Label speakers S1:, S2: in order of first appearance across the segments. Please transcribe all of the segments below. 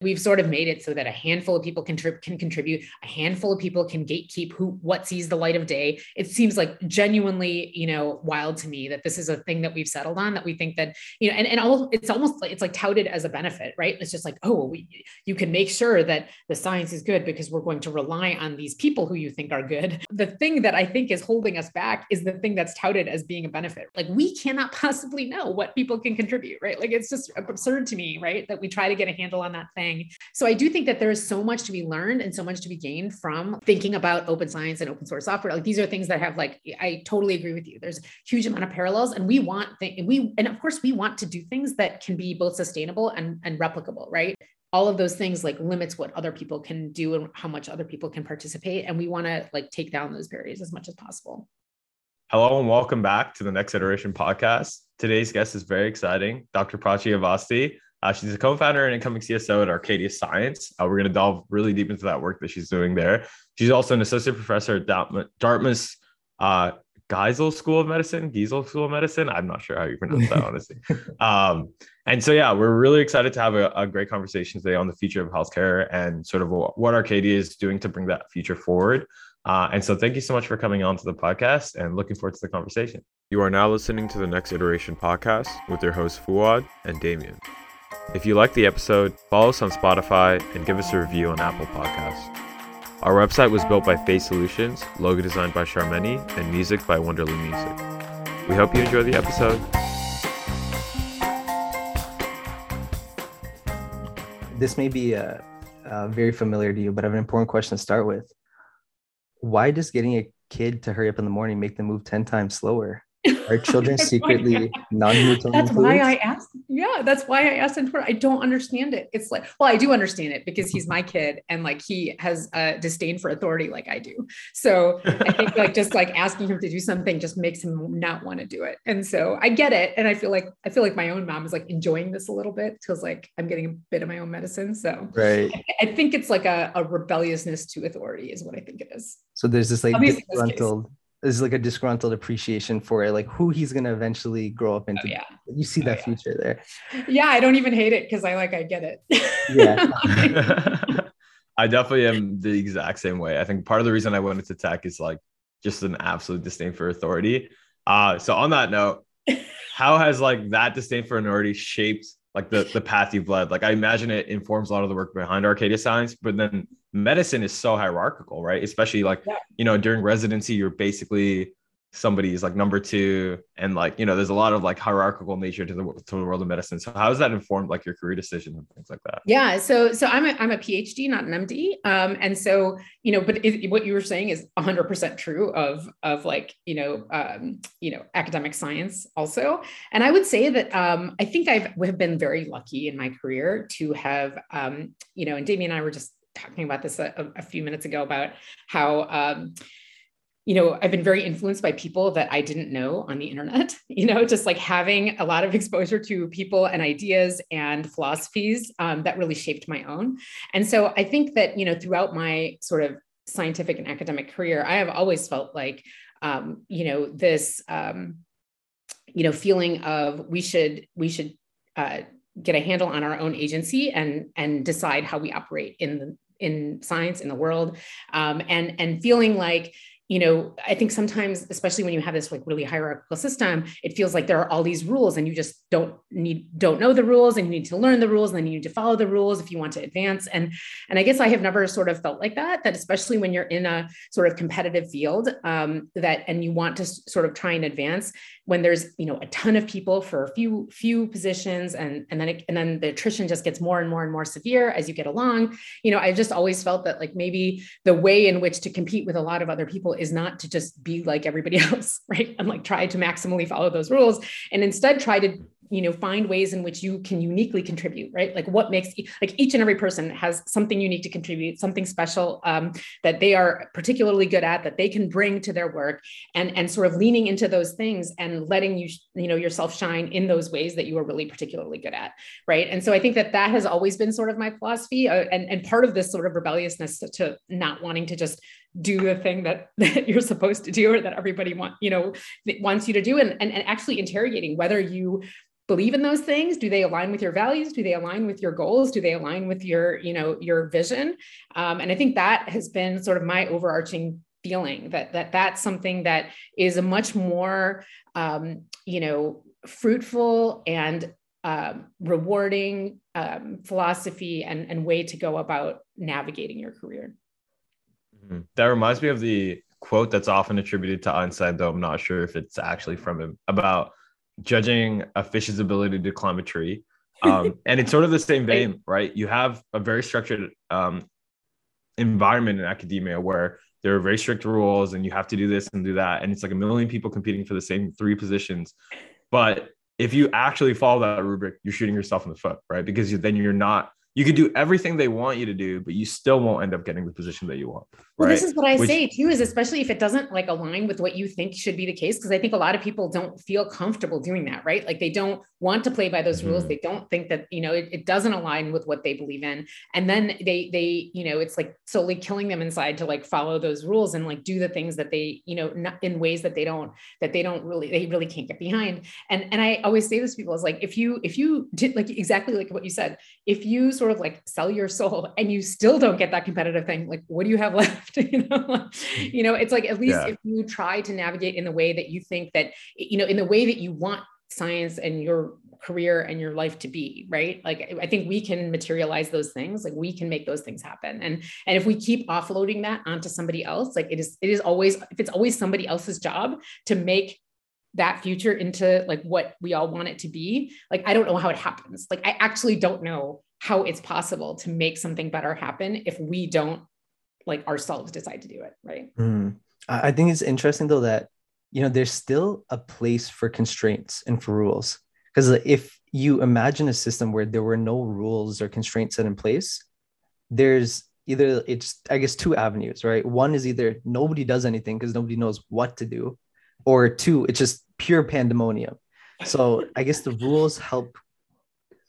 S1: we've sort of made it so that a handful of people can, can contribute a handful of people can gatekeep who what sees the light of day. It seems like genuinely you know wild to me that this is a thing that we've settled on that we think that you know and, and all it's almost like it's like touted as a benefit right? It's just like oh we, you can make sure that the science is good because we're going to rely on these people who you think are good. The thing that i think is holding us back is the thing that's touted as being a benefit. Like we cannot possibly know what people can contribute right? Like it's just absurd to me right that we try to get a handle on that thing so I do think that there is so much to be learned and so much to be gained from thinking about open science and open source software. Like these are things that have like I totally agree with you. There's a huge amount of parallels, and we want th- we and of course we want to do things that can be both sustainable and and replicable, right? all of those things like limits what other people can do and how much other people can participate and we want to like take down those barriers as much as possible
S2: hello and welcome back to the next iteration podcast today's guest is very exciting dr prachi avasthi uh, she's a co-founder and incoming CSO at Arcadia Science. Uh, we're going to delve really deep into that work that she's doing there. She's also an associate professor at Dartmouth, Dartmouth's uh, Geisel School of Medicine, Geisel School of Medicine. I'm not sure how you pronounce that, honestly. Um, and so, yeah, we're really excited to have a, a, great conversation today on the future of healthcare and sort of what Arcadia is doing to bring that future forward. Uh, and so, thank you so much for coming on to the podcast and looking forward to the conversation.
S3: You are now listening to the Next Iteration podcast with your hosts Fuad and Damien. If you like the episode, follow us on Spotify and give us a review on Apple Podcasts. Our website was built by Face Solutions, logo designed by Charmeni, and music by Wonderly Music. We hope you enjoy the episode.
S4: This may be uh, uh, very familiar to you, but I have an important question to start with. Why does getting a kid to hurry up in the morning make them move 10 times slower? Are children secretly non-Newtonian
S1: That's why I asked. Yeah, that's why I asked on Twitter. I don't understand it. It's like, well, I do understand it because he's my kid and like he has a disdain for authority like I do. So I think like just like asking him to do something just makes him not want to do it. And so I get it. And I feel like I feel like my own mom is like enjoying this a little bit because like I'm getting a bit of my own medicine. So
S4: right.
S1: I, I think it's like a, a rebelliousness to authority is what I think it is.
S4: So there's this like disgruntled is like a disgruntled appreciation for it, like who he's gonna eventually grow up into. Oh,
S1: yeah.
S4: You see that oh, yeah. future there.
S1: Yeah, I don't even hate it because I like I get it.
S4: Yeah.
S2: I definitely am the exact same way. I think part of the reason I went into tech is like just an absolute disdain for authority. Uh, so on that note, how has like that disdain for authority shaped like the the path you've led? Like I imagine it informs a lot of the work behind Arcadia Science, but then medicine is so hierarchical, right? Especially like, yeah. you know, during residency, you're basically somebody's like number two and like you know there's a lot of like hierarchical nature to the to the world of medicine so how has that informed like your career decisions and things like that
S1: yeah so so i'm a, i'm a phd not an md um and so you know but it, what you were saying is 100% true of of like you know um you know academic science also and i would say that um i think i've have been very lucky in my career to have um you know and damien and i were just talking about this a, a few minutes ago about how um you know, I've been very influenced by people that I didn't know on the internet, you know, just like having a lot of exposure to people and ideas and philosophies um, that really shaped my own. And so I think that, you know, throughout my sort of scientific and academic career, I have always felt like, um, you know, this, um, you know, feeling of we should, we should, uh, get a handle on our own agency and and decide how we operate in the in science in the world um, and and feeling like you know, I think sometimes, especially when you have this like really hierarchical system, it feels like there are all these rules and you just don't need, don't know the rules and you need to learn the rules and then you need to follow the rules if you want to advance. And, and I guess I have never sort of felt like that, that especially when you're in a sort of competitive field um, that, and you want to sort of try and advance when there's, you know, a ton of people for a few, few positions and, and then, it, and then the attrition just gets more and more and more severe as you get along, you know, I just always felt that like maybe the way in which to compete with a lot of other people is not to just be like everybody else, right? And like try to maximally follow those rules and instead try to you know find ways in which you can uniquely contribute right like what makes like each and every person has something unique to contribute something special um, that they are particularly good at that they can bring to their work and and sort of leaning into those things and letting you you know yourself shine in those ways that you are really particularly good at right and so i think that that has always been sort of my philosophy uh, and and part of this sort of rebelliousness to, to not wanting to just do the thing that, that you're supposed to do or that everybody want you know wants you to do. And, and, and actually interrogating whether you believe in those things. Do they align with your values? Do they align with your goals? Do they align with your you know your vision? Um, and i think that has been sort of my overarching feeling that that that's something that is a much more um, you know fruitful and um, rewarding um, philosophy and, and way to go about navigating your career.
S2: Mm-hmm. That reminds me of the quote that's often attributed to Einstein, though I'm not sure if it's actually from him, about judging a fish's ability to climb a tree. Um, and it's sort of the same vein, right? You have a very structured um, environment in academia where there are very strict rules and you have to do this and do that. And it's like a million people competing for the same three positions. But if you actually follow that rubric, you're shooting yourself in the foot, right? Because you, then you're not you could do everything they want you to do, but you still won't end up getting the position that you want.
S1: Well, this is what I Which, say too, is especially if it doesn't like align with what you think should be the case. Cause I think a lot of people don't feel comfortable doing that, right? Like they don't want to play by those mm-hmm. rules. They don't think that, you know, it, it, doesn't align with what they believe in. And then they, they, you know, it's like slowly killing them inside to like follow those rules and like do the things that they, you know, not in ways that they don't, that they don't really, they really can't get behind. And, and I always say this to people is like, if you, if you did like exactly like what you said, if you sort of like sell your soul and you still don't get that competitive thing, like what do you have left? you know, mm-hmm. you know, it's like at least yeah. if you try to navigate in the way that you think that, you know, in the way that you want science and your career and your life to be right like i think we can materialize those things like we can make those things happen and and if we keep offloading that onto somebody else like it is it is always if it's always somebody else's job to make that future into like what we all want it to be like i don't know how it happens like i actually don't know how it's possible to make something better happen if we don't like ourselves decide to do it right?
S4: Mm. i think it's interesting though that you know there's still a place for constraints and for rules. Because if you imagine a system where there were no rules or constraints set in place there's either it's i guess two avenues right? One is either nobody does anything because nobody knows what to do or two it's just pure pandemonium. So i guess the rules help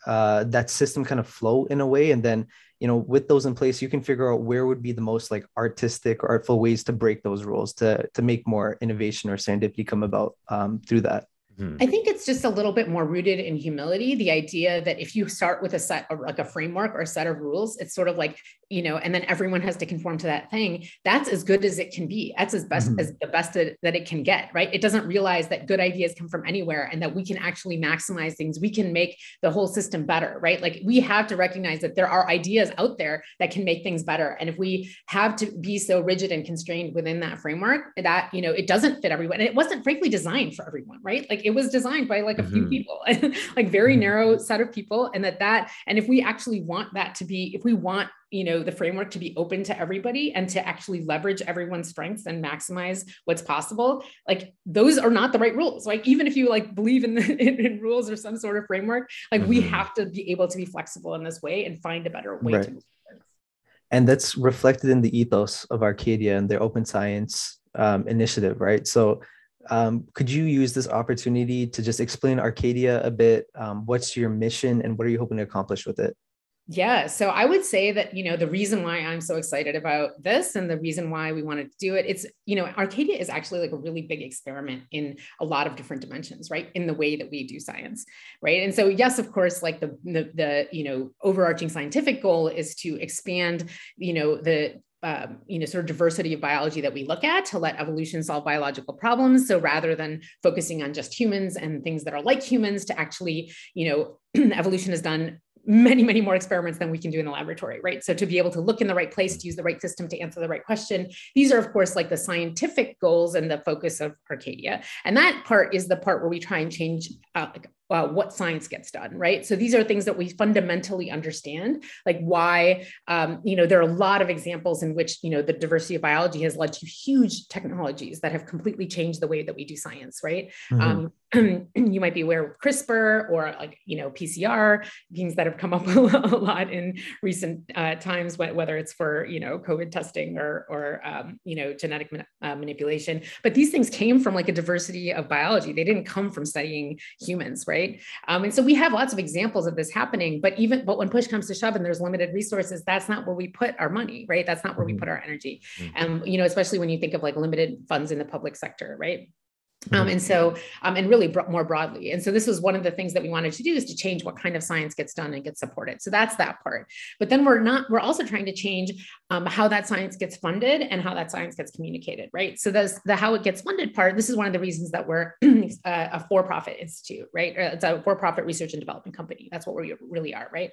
S4: uh, that system kind of flow in a way and then you know with those in place you can figure out where would be the most like artistic artful ways to break those rules to to make more innovation or serendipity come about um, through that
S1: Mm-hmm. I think it's just a little bit more rooted in humility. The idea that if you start with a set of like a framework or a set of rules, it's sort of like, you know, and then everyone has to conform to that thing. That's as good as it can be. That's as best mm-hmm. as the best that, that it can get, right? It doesn't realize that good ideas come from anywhere and that we can actually maximize things. We can make the whole system better, right? Like we have to recognize that there are ideas out there that can make things better. And if we have to be so rigid and constrained within that framework, that, you know, it doesn't fit everyone. And it wasn't frankly designed for everyone, right? Like it was designed by like a few mm-hmm. people like very mm-hmm. narrow set of people and that that and if we actually want that to be if we want you know the framework to be open to everybody and to actually leverage everyone's strengths and maximize what's possible like those are not the right rules like even if you like believe in the in, in rules or some sort of framework like mm-hmm. we have to be able to be flexible in this way and find a better way right. to move
S4: and that's reflected in the ethos of arcadia and their open science um, initiative right so um, could you use this opportunity to just explain Arcadia a bit? Um, what's your mission and what are you hoping to accomplish with it?
S1: Yeah. So I would say that, you know, the reason why I'm so excited about this and the reason why we wanted to do it, it's, you know, Arcadia is actually like a really big experiment in a lot of different dimensions, right? In the way that we do science, right? And so, yes, of course, like the, the, the you know, overarching scientific goal is to expand, you know, the um, you know sort of diversity of biology that we look at to let evolution solve biological problems so rather than focusing on just humans and things that are like humans to actually you know evolution has done many many more experiments than we can do in the laboratory right so to be able to look in the right place to use the right system to answer the right question these are of course like the scientific goals and the focus of arcadia and that part is the part where we try and change uh, uh, what science gets done, right? So these are things that we fundamentally understand, like why, um, you know, there are a lot of examples in which, you know, the diversity of biology has led to huge technologies that have completely changed the way that we do science, right? Mm-hmm. Um, you might be aware of CRISPR or like, you know, PCR, things that have come up a lot in recent uh, times, whether it's for, you know, COVID testing or, or um, you know, genetic uh, manipulation. But these things came from like a diversity of biology. They didn't come from studying humans, right? Um, and so we have lots of examples of this happening, but even, but when push comes to shove and there's limited resources, that's not where we put our money, right? That's not where we mm-hmm. put our energy. And, um, you know, especially when you think of like limited funds in the public sector, right? Um, mm-hmm. and so, um, and really bro- more broadly. And so, this was one of the things that we wanted to do is to change what kind of science gets done and gets supported. So that's that part. But then we're not. We're also trying to change um, how that science gets funded and how that science gets communicated. Right. So that's the how it gets funded part. This is one of the reasons that we're a for-profit institute. Right. Uh, it's a for-profit research and development company. That's what we really are. Right.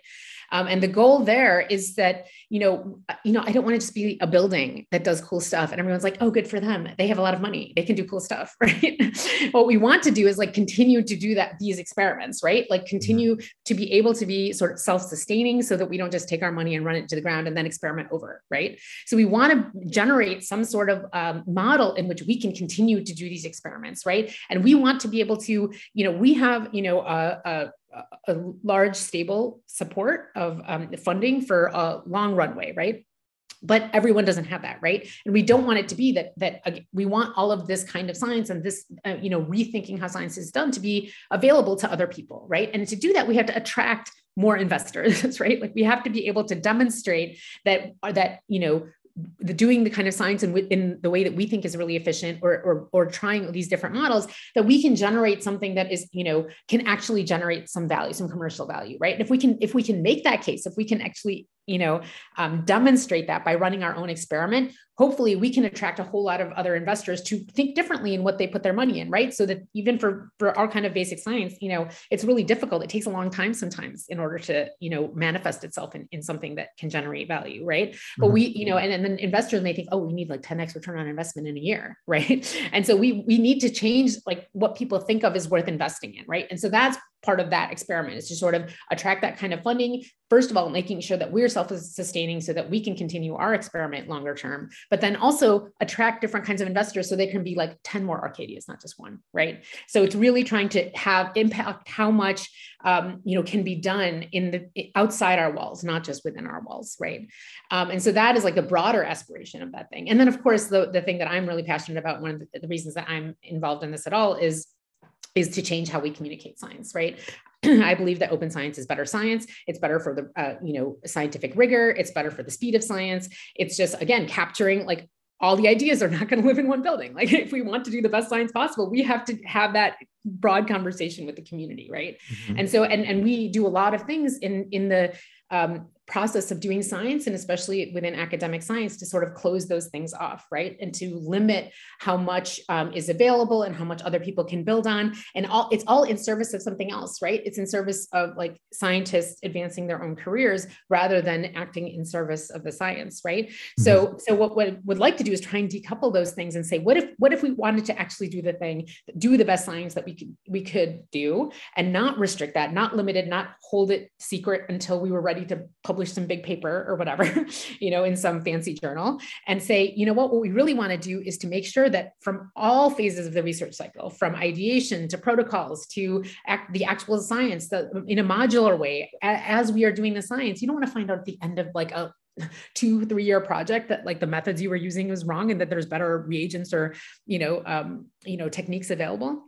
S1: Um, and the goal there is that you know, uh, you know, I don't want to just be a building that does cool stuff and everyone's like, oh, good for them. They have a lot of money. They can do cool stuff. Right what we want to do is like continue to do that these experiments right? Like mm-hmm. continue to be able to be sort of self-sustaining so that we don't just take our money and run it to the ground and then experiment over right? So we want to generate some sort of um, model in which we can continue to do these experiments right? And we want to be able to you know we have you know a, a a large stable support of um, funding for a long runway right but everyone doesn't have that right? And we don't want it to be that that uh, we want all of this kind of science and this uh, you know rethinking how science is done to be available to other people right? And to do that we have to attract more investors right? Like we have to be able to demonstrate that uh, that you know the doing the kind of science in, in the way that we think is really efficient or, or or trying these different models that we can generate something that is you know can actually generate some value some commercial value right? And if we can if we can make that case if we can actually you know um, demonstrate that by running our own experiment hopefully we can attract a whole lot of other investors to think differently in what they put their money in right? So that even for for our kind of basic science you know it's really difficult. It takes a long time sometimes in order to you know manifest itself in, in something that can generate value right? Mm-hmm. but we you know and, and then investors may think oh we need like 10x return on investment in a year right? And so we we need to change like what people think of as worth investing in right? And so that's part of that experiment is to sort of attract that kind of funding. First of all making sure that we're self-sustaining so that we can continue our experiment longer term but then also attract different kinds of investors so they can be like 10 more arcadias not just one right? So it's really trying to have impact how much um, you know can be done in the outside our walls not just within our walls right? Um, and so that is like the broader aspiration of that thing. And then of course the, the thing that i'm really passionate about one of the, the reasons that i'm involved in this at all is is to change how we communicate science, right? I believe that open science is better science. It's better for the uh, you know scientific rigor. It's better for the speed of science. It's just again capturing like all the ideas are not going to live in one building. Like if we want to do the best science possible, we have to have that broad conversation with the community, right? Mm-hmm. And so and and we do a lot of things in in the um, process of doing science and especially within academic science to sort of close those things off right? And to limit how much um, is available and how much other people can build on. And all it's all in service of something else right? It's in service of like scientists advancing their own careers rather than acting in service of the science right? Mm-hmm. so so what we would like to do is try and decouple those things and say what if what if we wanted to actually do the thing do the best science that we could we could do and not restrict that not limited not hold it secret until we were ready to publish publish some big paper or whatever, you know, in some fancy journal and say, you know what, what we really want to do is to make sure that from all phases of the research cycle, from ideation to protocols to act, the actual science, the, in a modular way, as we are doing the science, you don't want to find out at the end of like a two three year project that like the methods you were using was wrong and that there's better reagents or you know um, you know techniques available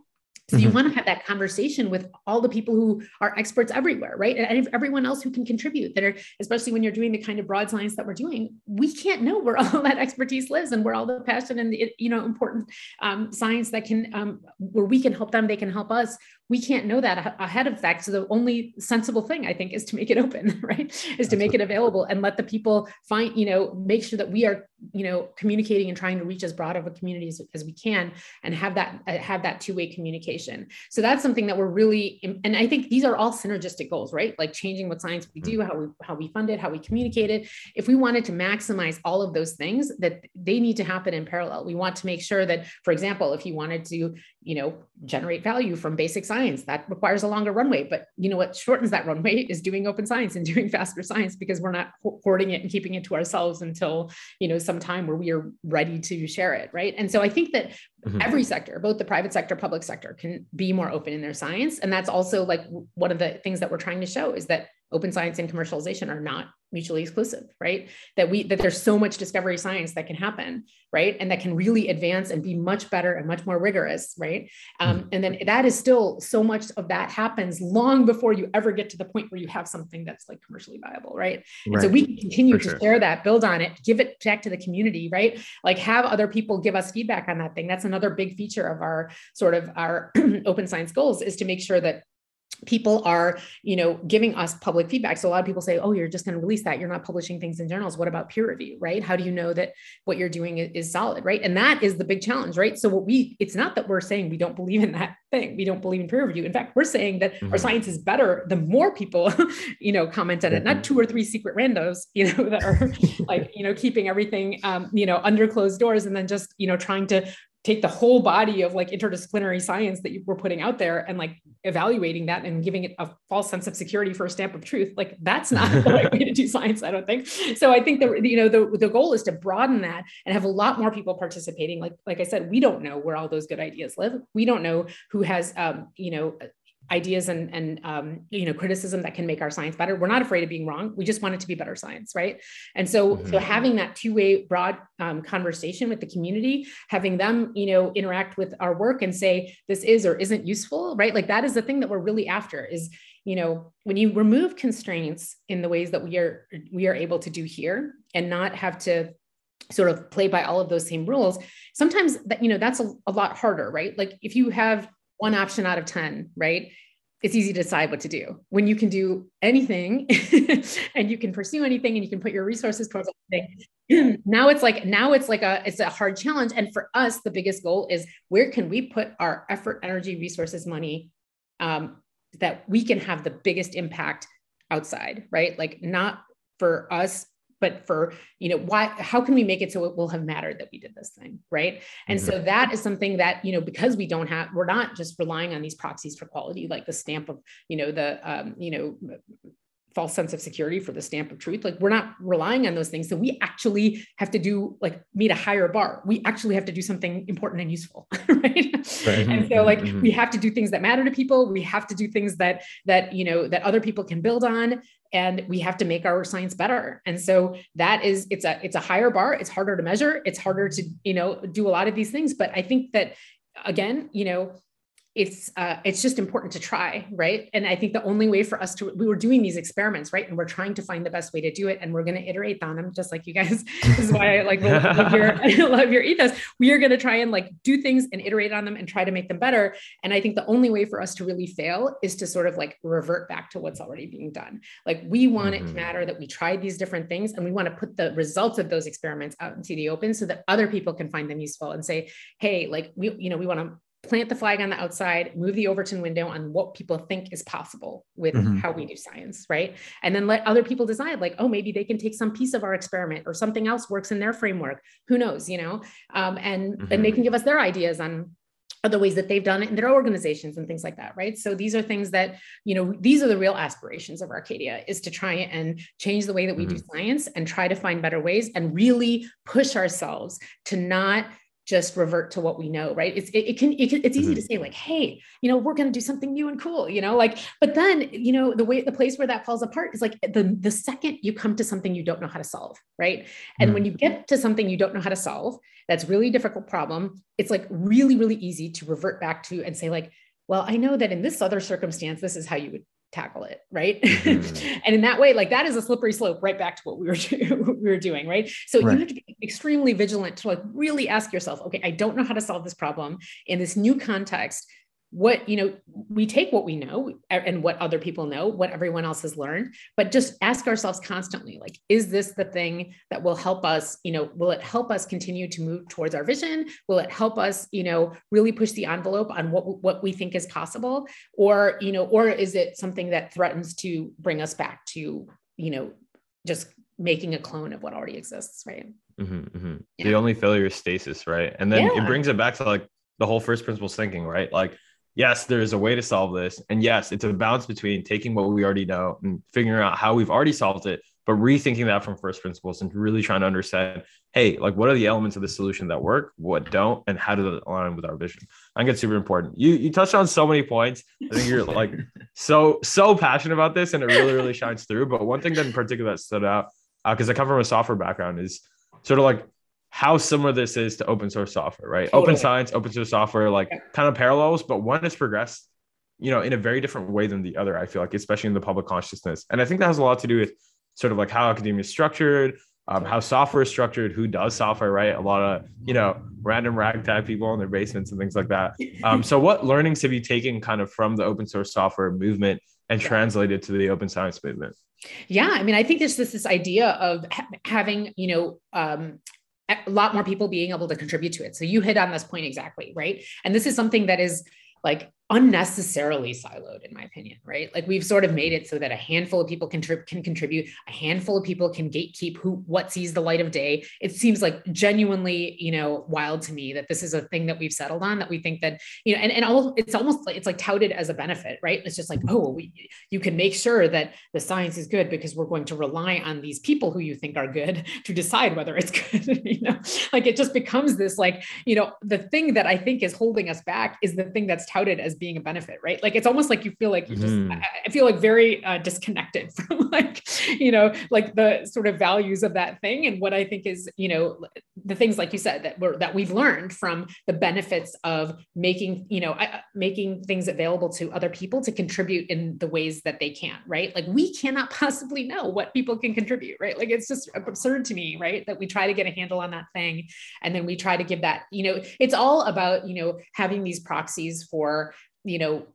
S1: so mm-hmm. you want to have that conversation with all the people who are experts everywhere, right? And everyone else who can contribute that are, especially when you're doing the kind of broad science that we're doing, we can't know where all that expertise lives and where all the passion and the, you know, important um, science that can, um, where we can help them, they can help us we can't know that ahead of that. So the only sensible thing I think is to make it open, right? Is to make it available and let the people find, you know, make sure that we are, you know, communicating and trying to reach as broad of a community as, as we can and have that uh, have that two-way communication. So that's something that we're really and I think these are all synergistic goals, right? Like changing what science we do, how we how we fund it, how we communicate it. If we wanted to maximize all of those things that they need to happen in parallel. We want to make sure that for example, if you wanted to, you know, generate value from basic science science. That requires a longer runway but you know what shortens that runway is doing open science and doing faster science because we're not hoarding it and keeping it to ourselves until you know some time where we are ready to share it right? And so i think that mm-hmm. every sector both the private sector public sector can be more open in their science. And that's also like one of the things that we're trying to show is that open science and commercialization are not mutually exclusive right that we that there's so much discovery science that can happen right and that can really advance and be much better and much more rigorous right um, mm-hmm. and then that is still so much of that happens long before you ever get to the point where you have something that's like commercially viable right, right. so we can continue For to sure. share that build on it give it back to the community right like have other people give us feedback on that thing that's another big feature of our sort of our open science goals is to make sure that people are you know giving us public feedback. So a lot of people say oh you're just going to release that. You're not publishing things in journals. What about peer review? Right? How do you know that what you're doing is, solid right? And that is the big challenge right? So what we it's not that we're saying we don't believe in that thing. We don't believe in peer review. In fact we're saying that mm-hmm. our science is better the more people you know comment on it not mm-hmm. two or three secret randos you know that are like you know keeping everything um, you know under closed doors and then just you know trying to take the whole body of like interdisciplinary science that you were putting out there and like evaluating that and giving it a false sense of security for a stamp of truth like that's not the right way to do science i don't think. So i think that you know the, the goal is to broaden that and have a lot more people participating. Like like i said we don't know where all those good ideas live. We don't know who has um, you know ideas and and um, you know criticism that can make our science better. We're not afraid of being wrong. We just want it to be better science, right? And so mm-hmm. so having that two way broad um, conversation with the community, having them you know interact with our work and say this is or isn't useful, right? Like that is the thing that we're really after. Is you know when you remove constraints in the ways that we are we are able to do here and not have to sort of play by all of those same rules sometimes that you know that's a, a lot harder right like if you have one option out of 10, right? It's easy to decide what to do when you can do anything and you can pursue anything and you can put your resources towards anything. now it's like, now it's like a, it's a hard challenge. And for us, the biggest goal is where can we put our effort, energy, resources, money um, that we can have the biggest impact outside, right? Like not for us but for you know why how can we make it so it will have mattered that we did this thing right and mm-hmm. so that is something that you know because we don't have we're not just relying on these proxies for quality like the stamp of you know the um, you know false sense of security for the stamp of truth like we're not relying on those things so we actually have to do like meet a higher bar we actually have to do something important and useful right, right. and so like mm-hmm. we have to do things that matter to people we have to do things that that you know that other people can build on and we have to make our science better. And so that is it's a it's a higher bar. It's harder to measure. It's harder to you know do a lot of these things. But i think that again you know it's uh, it's just important to try right? And i think the only way for us to we were doing these experiments right? And we're trying to find the best way to do it and we're going to iterate on them just like you guys. This is why i like love your I love your ethos. We are going to try and like do things and iterate on them and try to make them better. And i think the only way for us to really fail is to sort of like revert back to what's already being done. Like we want mm-hmm. it to mm-hmm. matter that we tried these different things and we want to put the results of those experiments out into the open so that other people can find them useful and say hey like we you know we want to plant the flag on the outside, move the Overton window on what people think is possible with mm-hmm. how we do science, right? And then let other people decide, like, oh, maybe they can take some piece of our experiment or something else works in their framework. Who knows, you know? Um, and mm-hmm. and they can give us their ideas on other ways that they've done it in their organizations and things like that right so these are things that you know these are the real aspirations of arcadia is to try and change the way that we mm-hmm. do science and try to find better ways and really push ourselves to not just revert to what we know right it's it, it, can, it can, it's easy mm-hmm. to say like hey you know we're going to do something new and cool you know like but then you know the way the place where that falls apart is like the the second you come to something you don't know how to solve right and mm-hmm. when you get to something you don't know how to solve that's really difficult problem it's like really really easy to revert back to and say like well i know that in this other circumstance this is how you would tackle it right mm-hmm. and in that way like that is a slippery slope right back to what we were we were doing right so right. you have to be extremely vigilant to like really ask yourself okay i don't know how to solve this problem in this new context what you know we take what we know and what other people know what everyone else has learned but just ask ourselves constantly like is this the thing that will help us you know will it help us continue to move towards our vision will it help us you know really push the envelope on what what we think is possible or you know or is it something that threatens to bring us back to you know just making a clone of what already exists right
S2: mm-hmm, mm-hmm. Yeah. the only failure is stasis right and then yeah. it brings it back to like the whole first principles thinking right like yes, there is a way to solve this. And yes, it's a balance between taking what we already know and figuring out how we've already solved it, but rethinking that from first principles and really trying to understand, hey, like what are the elements of the solution that work, what don't, and how do they align with our vision? I think it's super important. You you touched on so many points. I think you're like so so passionate about this, and it really really shines through. But one thing that in particular that stood out, because uh, I come from a software background, is sort of like how similar this is to open source software, right? Totally. Open science, open source software, like yeah. kind of parallels, but one has progressed, you know, in a very different way than the other. I feel like, especially in the public consciousness, and I think that has a lot to do with sort of like how academia is structured, um, how software is structured, who does software, right? A lot of you know random ragtag people in their basements and things like that. Um, so, what learnings have you taken kind of from the open source software movement and translated to the open science movement?
S1: Yeah, I mean, I think there's this this idea of ha- having you know um, a lot more people being able to contribute to it. So you hit on this point exactly, right? And this is something that is like unnecessarily siloed in my opinion right? Like we've sort of made it so that a handful of people can, tri- can contribute a handful of people can gatekeep who what sees the light of day. It seems like genuinely you know wild to me that this is a thing that we've settled on that we think that you know and, and all it's almost like it's like touted as a benefit right? It's just like oh we, you can make sure that the science is good because we're going to rely on these people who you think are good to decide whether it's good you know? Like it just becomes this like you know the thing that i think is holding us back is the thing that's touted as being a benefit, right? Like it's almost like you feel like you just, mm-hmm. I, I feel like very uh, disconnected from like, you know, like the sort of values of that thing. And what I think is, you know, the things like you said that we're, that we've learned from the benefits of making, you know, making things available to other people to contribute in the ways that they can, right? Like we cannot possibly know what people can contribute, right? Like it's just absurd to me, right? That we try to get a handle on that thing. And then we try to give that, you know, it's all about, you know, having these proxies for you know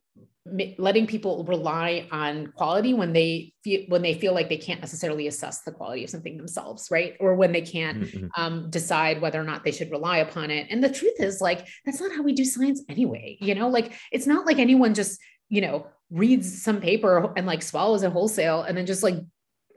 S1: letting people rely on quality when they feel when they feel like they can't necessarily assess the quality of something themselves right? Or when they can't mm-hmm. um, decide whether or not they should rely upon it. And the truth is like that's not how we do science anyway you know? Like it's not like anyone just you know reads some paper and like swallows it wholesale and then just like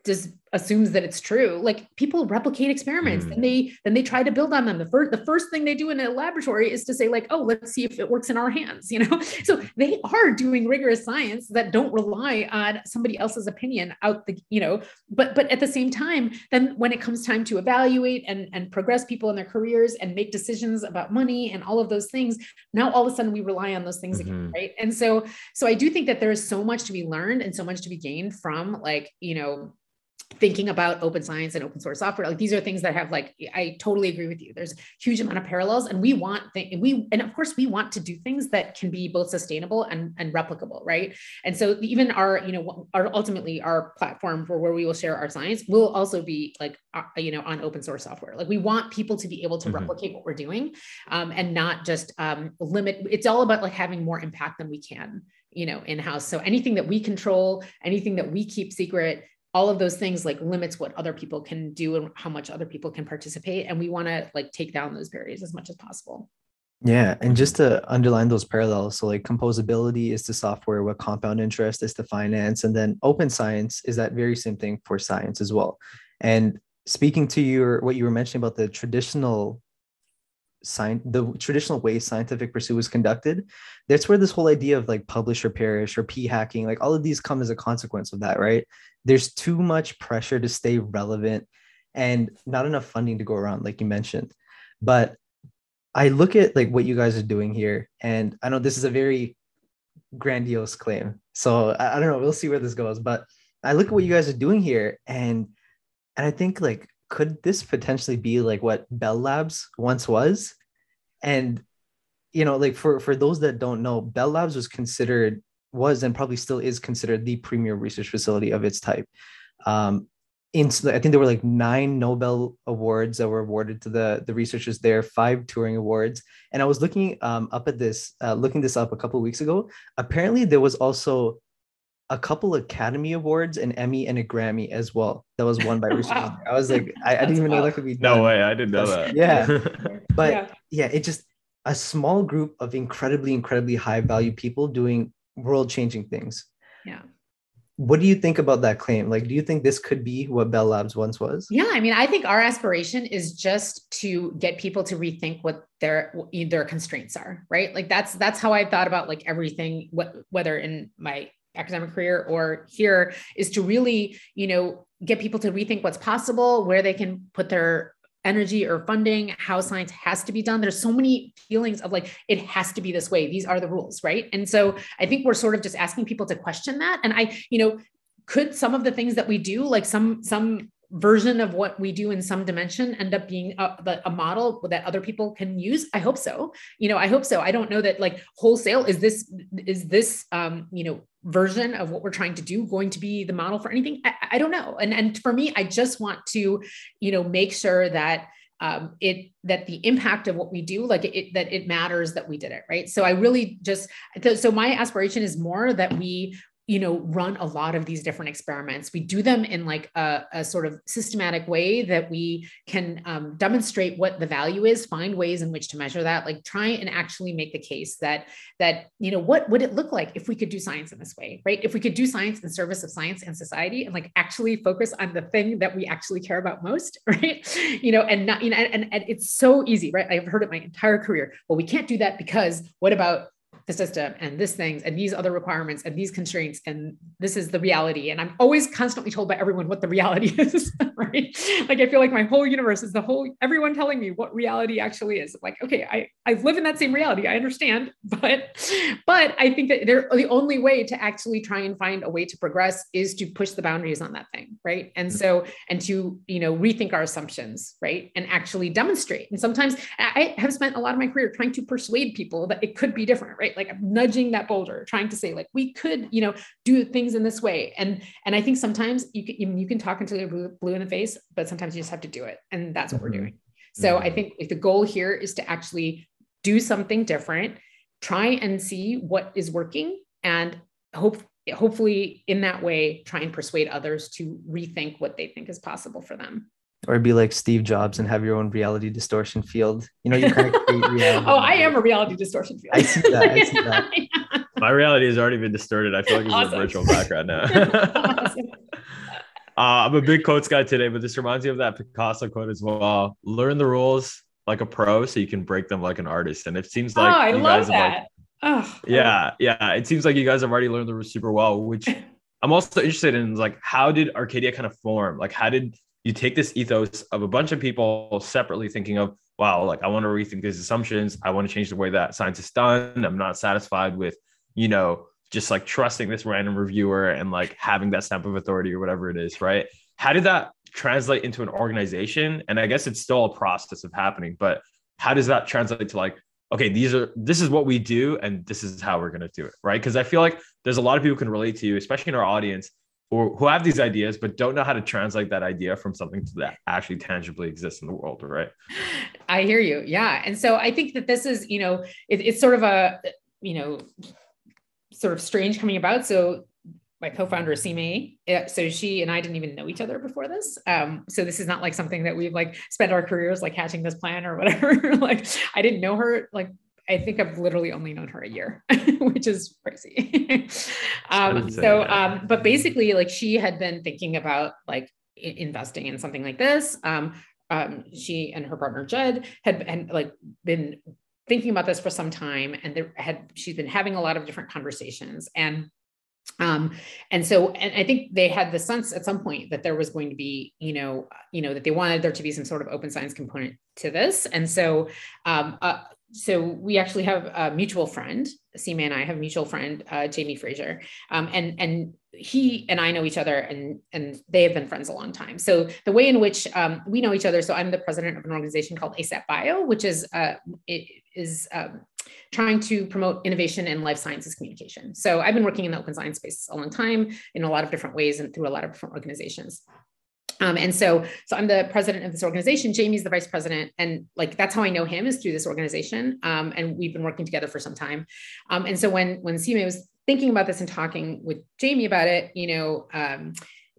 S1: just assumes that it's true like people replicate experiments mm. and they then they try to build on them the first the first thing they do in a laboratory is to say like oh let's see if it works in our hands you know so they are doing rigorous science that don't rely on somebody else's opinion out the you know but but at the same time then when it comes time to evaluate and and progress people in their careers and make decisions about money and all of those things now all of a sudden we rely on those things mm-hmm. again right and so so i do think that there is so much to be learned and so much to be gained from like you know thinking about open science and open source software like these are things that have like i totally agree with you. There's a huge amount of parallels and we want th- we and of course we want to do things that can be both sustainable and, and replicable right? And so even our you know our ultimately our platform for where we will share our science will also be like uh, you know on open source software. Like we want people to be able to mm-hmm. replicate what we're doing um, and not just um, limit it's all about like having more impact than we can you know in house so anything that we control anything that we keep secret all of those things like limits what other people can do and how much other people can participate and we want to like take down those barriers as much as possible.
S4: Yeah and just to underline those parallels so like composability is to software what compound interest is to finance and then open science is that very same thing for science as well. And speaking to your what you were mentioning about the traditional science the traditional way scientific pursuit was conducted that's where this whole idea of like publish or perish or p hacking like all of these come as a consequence of that right? There's too much pressure to stay relevant and not enough funding to go around like you mentioned. But i look at like what you guys are doing here and i know this is a very grandiose claim. So i, I don't know we'll see where this goes but i look at what you guys are doing here and and i think like could this potentially be like what Bell Labs once was? And you know, like for for those that don't know, Bell Labs was considered was and probably still is considered the premier research facility of its type. Um, in I think there were like nine Nobel awards that were awarded to the the researchers there, five Turing awards, and I was looking um, up at this, uh, looking this up a couple weeks ago. Apparently, there was also a couple Academy Awards, an Emmy, and a Grammy as well. That was won by researchers. wow. I was like, I, I didn't even know that could be
S2: done. No way, I didn't know that.
S4: Yeah, but yeah. yeah, it just a small group of incredibly, incredibly high value people doing world changing things.
S1: Yeah.
S4: what do you think about that claim? Like, do you think this could be what Bell Labs once was?
S1: Yeah, I mean, I think our aspiration is just to get people to rethink what their their constraints are, right? Like that's that's how I thought about like everything, what whether in my academic career or here, is to really, you know, get people to rethink what's possible, where they can put their energy or funding, how science has to be done. There's so many feelings of like, it has to be this way. These are the rules, right? And so I think we're sort of just asking people to question that. And I, you know, could some of the things that we do, like some, some version of what we do in some dimension end up being a, a, model that other people can use? I hope so. You know i hope so. I don't know that like wholesale is this is this um you know version of what we're trying to do going to be the model for anything? I, I don't know. And and for me i just want to you know make sure that um, it that the impact of what we do like it that it matters that we did it right? So i really just so my aspiration is more that we you know run a lot of these different experiments. We do them in like a, a sort of systematic way that we can um, demonstrate what the value is find ways in which to measure that like try and actually make the case that that you know what would it look like if we could do science in this way right? If we could do science in service of science and society and like actually focus on the thing that we actually care about most right? You know and not you know and, and it's so easy right? I've heard it my entire career well we can't do that because what about the system and this things and these other requirements and these constraints and this is the reality. And i'm always constantly told by everyone what the reality is right? Like i feel like my whole universe is the whole everyone telling me what reality actually is. Like okay i i live in that same reality. I understand but but i think that they're the only way to actually try and find a way to progress is to push the boundaries on that thing right? And mm-hmm. so and to you know rethink our assumptions right? And actually demonstrate. And sometimes i have spent a lot of my career trying to persuade people that it could be different right like I'm nudging that boulder, trying to say like we could, you know, do things in this way. And and I think sometimes you can you can talk until you're blue in the face, but sometimes you just have to do it, and that's what mm-hmm. we're doing. So mm-hmm. I think the goal here is to actually do something different, try and see what is working, and hope hopefully in that way try and persuade others to rethink what they think is possible for them
S4: or be like Steve Jobs and have your own reality distortion field. You know, you
S1: kind of create reality. oh, I am a reality distortion field.
S4: I see that. I see that.
S2: My reality has already been distorted. I feel like it's awesome. a virtual background now. awesome. uh, I'm a big quotes guy today, but this reminds me of that Picasso quote as well. Learn the rules like a pro so you can break them like an artist. And it seems like
S1: oh, I you love guys that. have like,
S2: oh, yeah, yeah. It seems like you guys have already learned the rules super well, which I'm also interested in like how did Arcadia kind of form? Like how did you take this ethos of a bunch of people separately thinking of, wow, like I want to rethink these assumptions. I want to change the way that science is done. I'm not satisfied with, you know, just like trusting this random reviewer and like having that stamp of authority or whatever it is, right? How did that translate into an organization? And I guess it's still a process of happening, but how does that translate to like, okay, these are this is what we do and this is how we're gonna do it, right? Because I feel like there's a lot of people can relate to you, especially in our audience, or who have these ideas but don't know how to translate that idea from something that actually tangibly exists in the world right
S1: i hear you yeah and so i think that this is you know it, it's sort of a you know sort of strange coming about so my co-founder Seemay, so she and I didn't even know each other before this. Um, so this is not like something that we've like spent our careers like hatching this plan or whatever. like I didn't know her like I think I've literally only known her a year, which is crazy. um, so, um, but basically, like she had been thinking about like I- investing in something like this. Um, um, she and her partner Jed had, had like been thinking about this for some time, and there had she's been having a lot of different conversations and um and so and i think they had the sense at some point that there was going to be you know you know that they wanted there to be some sort of open science component to this and so um uh, so we actually have a mutual friend, Seemay and I have a mutual friend, uh, Jamie Fraser, um, and and he and I know each other, and and they have been friends a long time. So the way in which um, we know each other, so I'm the president of an organization called ASAP Bio, which is uh, is um, trying to promote innovation in life sciences communication. So I've been working in the open science space a long time in a lot of different ways and through a lot of different organizations. Um, and so, so I'm the president of this organization. Jamie's the vice president, and like that's how I know him is through this organization. Um, and we've been working together for some time. Um, and so when when Seemay was thinking about this and talking with Jamie about it, you know, um,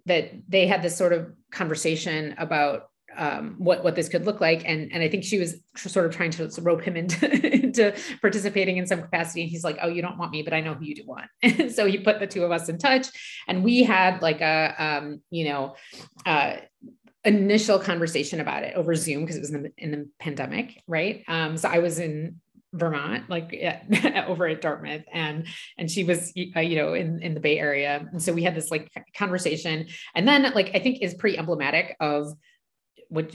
S1: that they had this sort of conversation about um, what what this could look like. And and I think she was sort of trying to rope him into, into participating in some capacity. And he's like, "Oh, you don't want me, but I know who you do want." And so he put the two of us in touch, and we had like a um, you know. Uh, initial conversation about it over zoom because it was in the, in the pandemic right um, so i was in Vermont, like over at Dartmouth, and and she was uh, you know in in the Bay Area, and so we had this like conversation, and then like I think is pretty emblematic of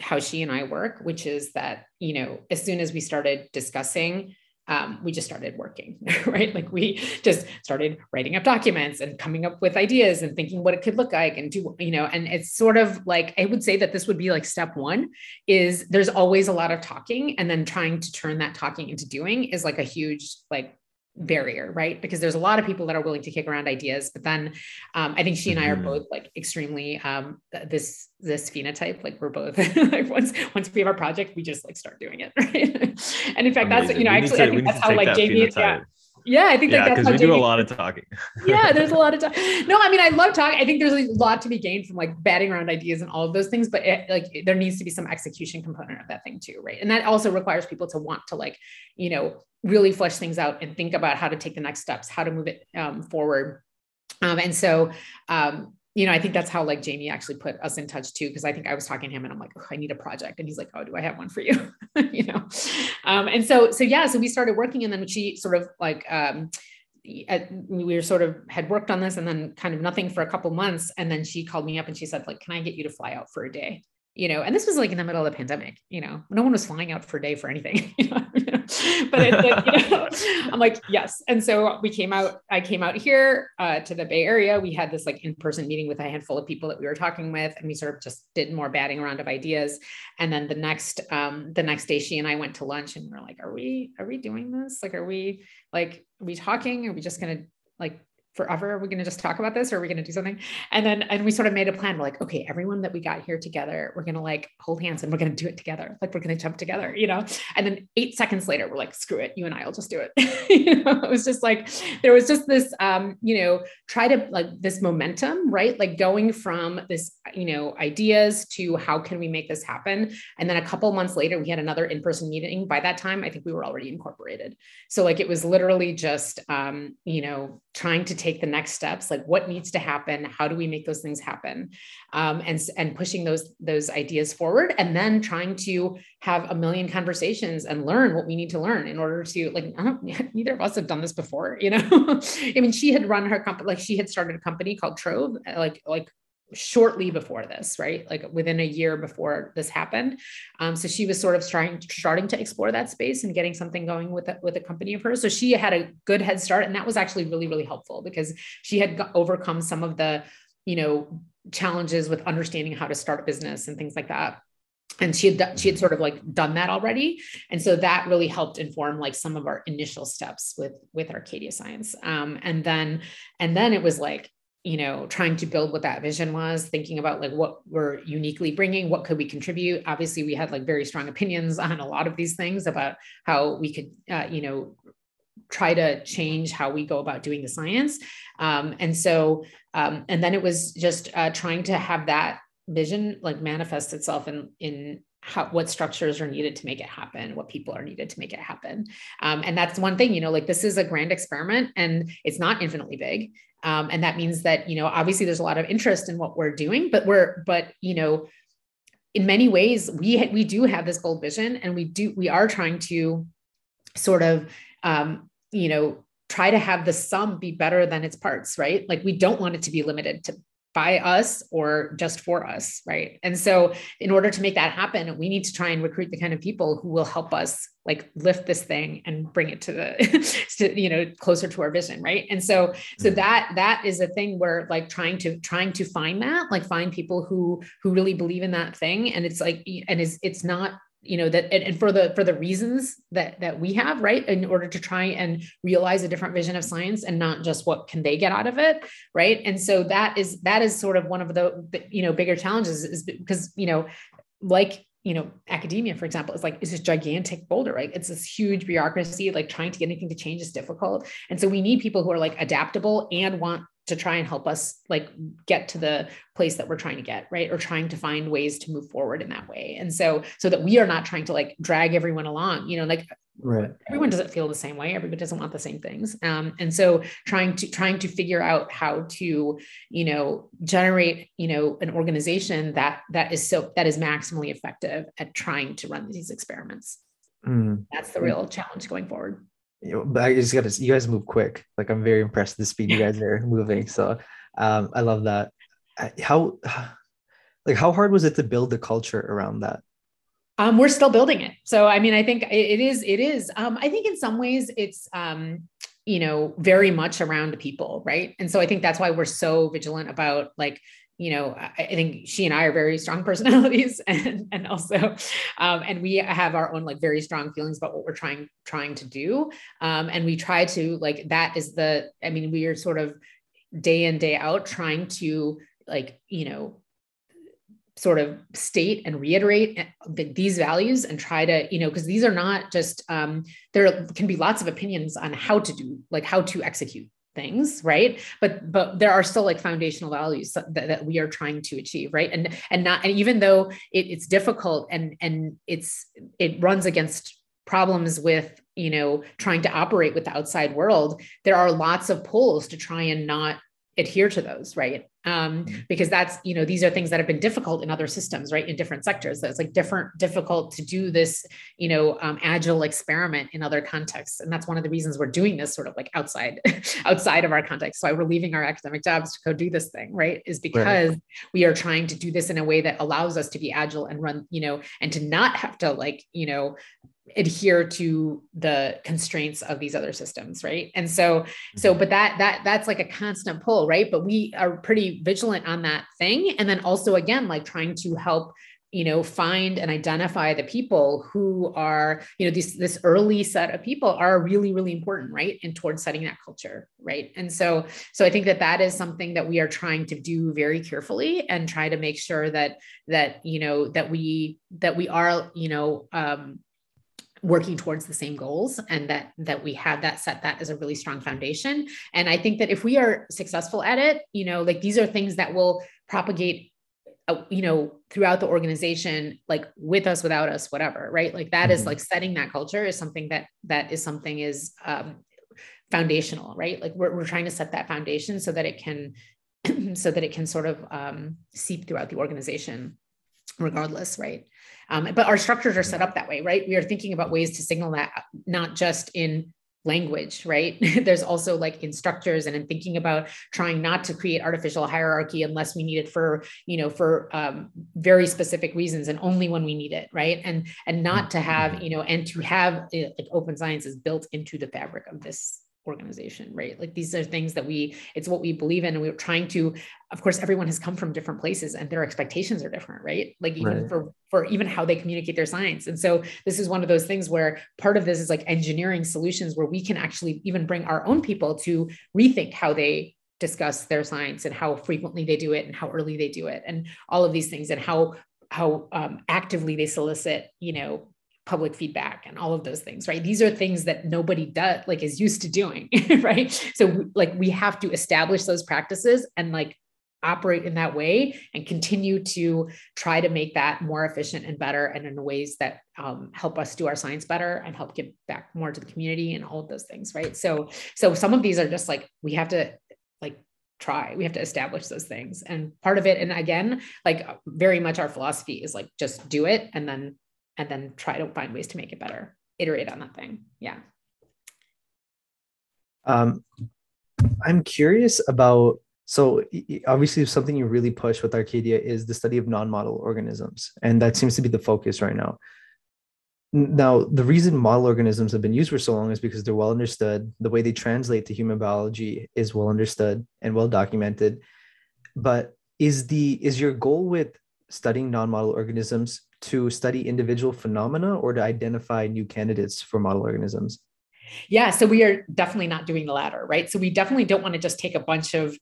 S1: how she and I work, which is that you know as soon as we started discussing um, we just started working, right? Like we just started writing up documents and coming up with ideas and thinking what it could look like and do, you know, and it's sort of like, I would say that this would be like step one is there's always a lot of talking and then trying to turn that talking into doing is like a huge like barrier, right? Because there's a lot of people that are willing to kick around ideas, but then um, I think she and I are mm-hmm. both like extremely um, this this phenotype. Like we're both like once once we have our project, we just like start doing it, right? and in fact, Amazing. that's you know we actually to, I think that's how like Jamie, yeah, yeah, I think
S2: yeah, because we do a lot of talking.
S1: yeah, there's a lot of talk. No, I mean, I love talking. I think there's a lot to be gained from like batting around ideas and all of those things, but it, like there needs to be some execution component of that thing too, right? And that also requires people to want to like, you know, really flesh things out and think about how to take the next steps, how to move it um, forward. Um, and so, um, you know, I think that's how like Jamie actually put us in touch too, because I think I was talking to him and I'm like, oh, I need a project, and he's like, oh, do I have one for you? you know, um, and so so yeah, so we started working, and then she sort of like. Um, at, we were sort of had worked on this and then kind of nothing for a couple months and then she called me up and she said like can i get you to fly out for a day? You know, and this was like in the middle of the pandemic, you know, no one was flying out for a day for anything, you know, but it, you know, I'm like, yes. And so we came out, I came out here uh, to the Bay Area. We had this like in-person meeting with a handful of people that we were talking with, and we sort of just did more batting around of ideas. And then the next, um, the next day she and I went to lunch and we are like, are we, are we doing this? Like, are we like, are we talking? Are we just going to like forever. Are we going to just talk about this or are we going to do something? And then and we sort of made a plan. We're like okay everyone that we got here together we're going to like hold hands and we're going to do it together. Like we're going to jump together you know? And then eight seconds later we're like screw it. You and i'll just do it. You know it was just like there was just this um you know try to like this momentum right? Like going from this you know ideas to how can we make this happen? And then a couple months later we had another in-person meeting. By that time i think we were already incorporated. So like it was literally just um you know trying to take the next steps like what needs to happen? How do we make those things happen? Um, and and pushing those those ideas forward and then trying to have a million conversations and learn what we need to learn in order to like neither of us have done this before you know? I mean she had run her company like she had started a company called Trove like like shortly before this, right? Like within a year before this happened. Um, so she was sort of trying, starting to explore that space and getting something going with a, with a company of hers. So she had a good head start, and that was actually really, really helpful because she had overcome some of the, you know, challenges with understanding how to start a business and things like that and she had she had sort of like done that already and so that really helped inform like some of our initial steps with with arcadia science um, and then and then it was like you know trying to build what that vision was thinking about like what we're uniquely bringing what could we contribute obviously we had like very strong opinions on a lot of these things about how we could uh, you know try to change how we go about doing the science um, and so um, and then it was just uh, trying to have that vision like manifest itself in in how, what structures are needed to make it happen, what people are needed to make it happen. Um, and that's one thing, you know, like this is a grand experiment and it's not infinitely big. Um, and that means that, you know, obviously there's a lot of interest in what we're doing, but we're, but, you know, in many ways we, ha- we do have this bold vision and we do, we are trying to sort of, um, you know, try to have the sum be better than its parts, right? Like we don't want it to be limited to by us or just for us right? And so in order to make that happen we need to try and recruit the kind of people who will help us like lift this thing and bring it to the to, you know closer to our vision right? And so so mm-hmm. that that is a thing where like trying to trying to find that like find people who who really believe in that thing. And it's like and is it's not you know that and, for the for the reasons that that we have right in order to try and realize a different vision of science and not just what can they get out of it right and so that is that is sort of one of the, the you know bigger challenges is because you know like you know, academia, for example, is like, it's this gigantic boulder, right? It's this huge bureaucracy, like trying to get anything to change is difficult. And so we need people who are like adaptable and want to try and help us like get to the place that we're trying to get right? Or trying to find ways to move forward in that way. And so so that we are not trying to like drag everyone along you know like
S4: right.
S1: everyone doesn't feel the same way. Everybody doesn't want the same things. Um, and so trying to trying to figure out how to you know generate you know an organization that that is so that is maximally effective at trying to run these experiments. Mm. that's the real challenge going forward
S4: I just gotta you guys move quick. Like I'm very impressed with the speed you guys are moving. So um, I love that. How like how hard was it to build the culture around that?
S1: Um, we're still building it. So I mean, I think it is, it is. Um, I think in some ways it's um, you know, very much around people, right? And so I think that's why we're so vigilant about like you know, I, think she and I are very strong personalities, and and also, um, and we have our own like very strong feelings about what we're trying trying to do, um, and we try to like that is the. I mean, we are sort of day in day out trying to like you know sort of state and reiterate eh, these values and try to you know because these are not just um, there can be lots of opinions on how to do like how to execute things right? But but there are still like foundational values that, that we are trying to achieve right? And and not and even though it, it's difficult and and it's it runs against problems with you know trying to operate with the outside world there are lots of pulls to try and not adhere to those right um, mm-hmm. because that's you know these are things that have been difficult in other systems right in different sectors so it's like different difficult to do this you know um, agile experiment in other contexts and that's one of the reasons we're doing this sort of like outside outside of our context so why we're leaving our academic jobs to go do this thing right is because right. we are trying to do this in a way that allows us to be agile and run you know and to not have to like you know adhere to the constraints of these other systems right? And so so mm-hmm. but that that that's like a constant pull right? But we are pretty vigilant on that thing. And then also again like trying to help you know find and identify the people who are you know this this early set of people are really really important right? And towards setting that culture right? And so so i think that that is something that we are trying to do very carefully and try to make sure that that you know that we that we are you know um working towards the same goals and that that we have that set that as a really strong foundation. And i think that if we are successful at it you know like these are things that will propagate uh, you know throughout the organization like with us without us whatever right? Like that mm-hmm. is like setting that culture is something that that is something is um, foundational right? Like we're, we're trying to set that foundation so that it can so that it can sort of um, seep throughout the organization regardless right um, but our structures are set up that way, right? We are thinking about ways to signal that not just in language, right? There's also like instructors and in thinking about trying not to create artificial hierarchy unless we need it for, you know, for um, very specific reasons and only when we need it, right? And and not to have, you know, and to have like open science is built into the fabric of this organization right? Like these are things that we it's what we believe in and we're trying to of course everyone has come from different places and their expectations are different right? Like even right. for for even how they communicate their science. And so this is one of those things where part of this is like engineering solutions where we can actually even bring our own people to rethink how they discuss their science and how frequently they do it and how early they do it and all of these things and how how um, actively they solicit you know public feedback and all of those things right? These are things that nobody does like is used to doing right? So like we have to establish those practices and like operate in that way and continue to try to make that more efficient and better and in ways that um, help us do our science better and help give back more to the community and all of those things right? So so some of these are just like we have to like try. We have to establish those things. And part of it and again like very much our philosophy is like just do it and then and then try to find ways to make it better. Iterate on that thing. Yeah.
S4: Um, i'm curious about so obviously something you really push with arcadia is the study of non-model organisms and that seems to be the focus right now. Now the reason model organisms have been used for so long is because they're well understood. The way they translate to human biology is well understood and well documented. But is the is your goal with studying non-model organisms to study individual phenomena or to identify new candidates for model organisms?
S1: Yeah, so we are definitely not doing the latter, right? So we definitely don't want to just take a bunch of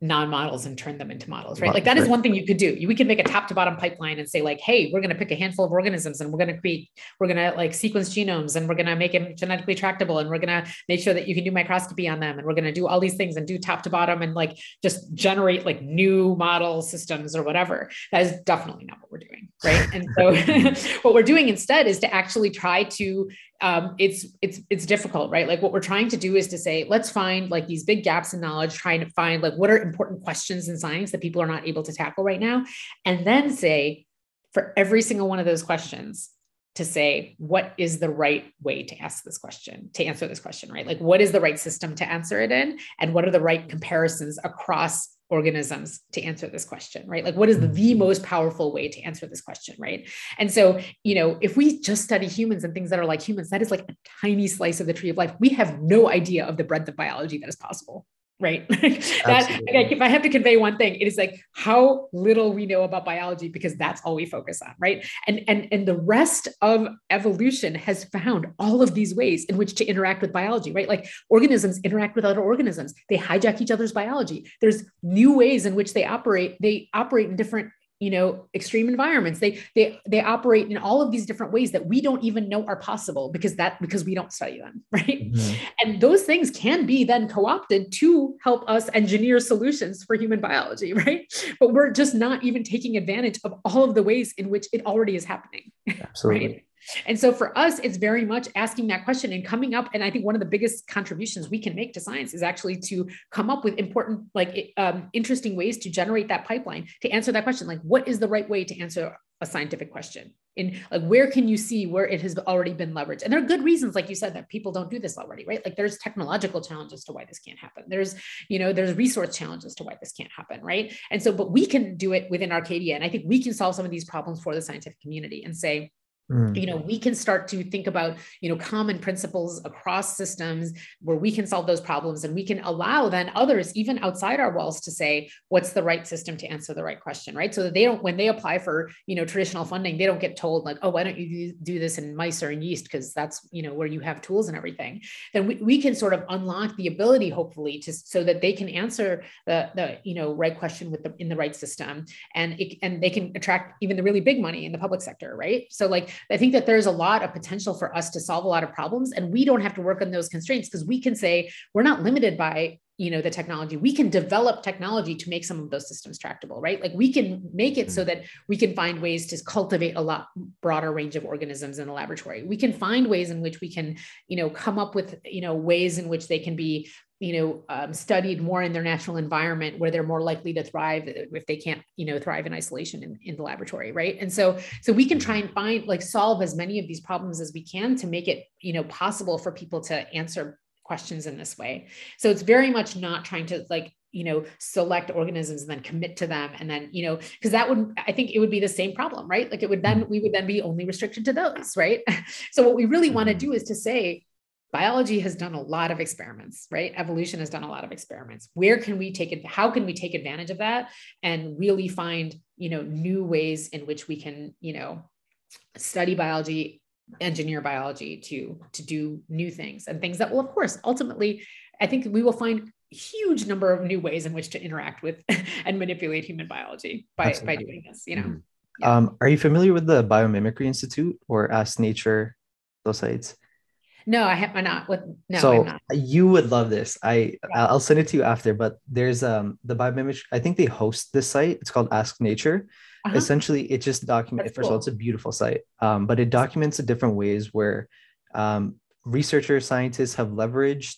S1: non-models and turn them into models right? Like that is one thing you could do. We could make a top to bottom pipeline and say like hey we're going to pick a handful of organisms and we're going to create we're going to like sequence genomes and we're going to make them genetically tractable and we're going to make sure that you can do microscopy on them and we're going to do all these things and do top to bottom and like just generate like new model systems or whatever. That is definitely not what we're doing right? And so what we're doing instead is to actually try to um, it's it's it's difficult, right? Like what we're trying to do is to say, let's find like these big gaps in knowledge, trying to find like what are important questions in science that people are not able to tackle right now, and then say for every single one of those questions to say what is the right way to ask this question to answer this question right? Like what is the right system to answer it in? And what are the right comparisons across organisms to answer this question right? Like what is the, the mm-hmm. most powerful way to answer this question right? And so you know if we just study humans and things that are like humans that is like a tiny slice of the tree of life. We have no idea of the breadth of biology that is possible right? That like, if i have to convey one thing. It is like how little we know about biology because that's all we focus on right? And and and the rest of evolution has found all of these ways in which to interact with biology right? Like organisms interact with other organisms. They hijack each other's biology. There's new ways in which they operate. They operate in different you know extreme environments they they they operate in all of these different ways that we don't even know are possible because that because we don't study them right mm-hmm. and those things can be then co-opted to help us engineer solutions for human biology right but we're just not even taking advantage of all of the ways in which it already is happening
S4: absolutely right?
S1: And so for us, it's very much asking that question and coming up. And I think one of the biggest contributions we can make to science is actually to come up with important, like um, interesting ways to generate that pipeline to answer that question. Like, what is the right way to answer a scientific question? And like, where can you see where it has already been leveraged? And there are good reasons, like you said, that people don't do this already, right? Like, there's technological challenges to why this can't happen. There's, you know, there's resource challenges to why this can't happen, right? And so, but we can do it within Arcadia, and I think we can solve some of these problems for the scientific community and say Mm. You know, we can start to think about, you know, common principles across systems where we can solve those problems and we can allow then others, even outside our walls, to say, what's the right system to answer the right question, right? So that they don't, when they apply for, you know, traditional funding, they don't get told like, oh, why don't you do this in mice or in yeast? Because that's, you know, where you have tools and everything. Then we, we can sort of unlock the ability, hopefully, to so that they can answer the, the you know, right question with the in the right system. And it, and they can attract even the really big money in the public sector, right? So like I think that there's a lot of potential for us to solve a lot of problems and we don't have to work on those constraints because we can say we're not limited by you know the technology. We can develop technology to make some of those systems tractable right? Like we can make it so mm. that we can find ways to cultivate a lot broader range of organisms in the laboratory. We can find ways in which we can you know come up with you know ways in which they can be you know um, studied more in their natural environment where they're more likely to thrive if they can't you know thrive in isolation in, in the laboratory right? And so so we can try and find like solve as many of these problems as we can to make it you know possible for people to answer questions in this way. So it's very much not trying to like you know select organisms and then commit to them and then you know because that would i think it would be the same problem right? Like it would then we would then be only restricted to those right? So what we really want to mm-hmm. do is to say biology has done a lot of experiments right evolution has done a lot of experiments where can we take it how can we take advantage of that and really find you know new ways in which we can you know study biology engineer biology to to do new things and things that will of course ultimately i think we will find huge number of new ways in which to interact with and manipulate human biology by Absolutely. by doing this you know mm-hmm.
S4: yeah. um, are you familiar with the biomimicry institute or ask nature those sites
S1: no, I have not. With no,
S4: so
S1: not.
S4: you would love this. I yeah. I'll send it to you after. But there's um the biomimicry. I think they host this site. It's called Ask Nature. Uh-huh. Essentially, it just documents. First cool. of all, it's a beautiful site. Um, but it documents the different ways where um researchers, scientists have leveraged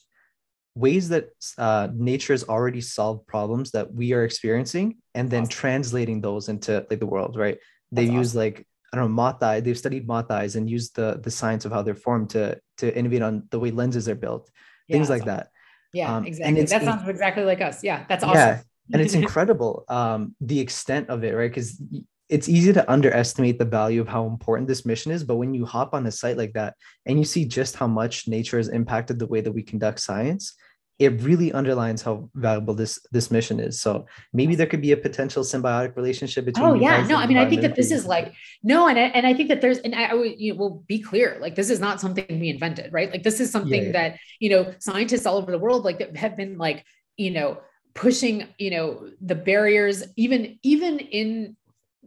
S4: ways that uh, nature has already solved problems that we are experiencing and then awesome. translating those into like the world right they That's use awesome. like I don't know, moth eye. They've studied moth eyes and used the the science of how they're formed to to innovate on the way lenses are built, yeah, things like that.
S1: Yeah, um, exactly. that sounds exactly like us. Yeah, that's awesome. Yeah,
S4: and it's incredible um, the extent of it, right? Because it's easy to underestimate the value of how important this mission is, but when you hop on a site like that and you see just how much nature has impacted the way that we conduct science, it really underlines how valuable this this mission is. So maybe there could be a potential symbiotic relationship between.
S1: Oh yeah, no, I mean, I think that this is like no, and I, and I think that there's, and I, I would you know, will be clear, like this is not something we invented, right? Like this is something yeah, yeah. that you know scientists all over the world like have been like you know pushing you know the barriers even even in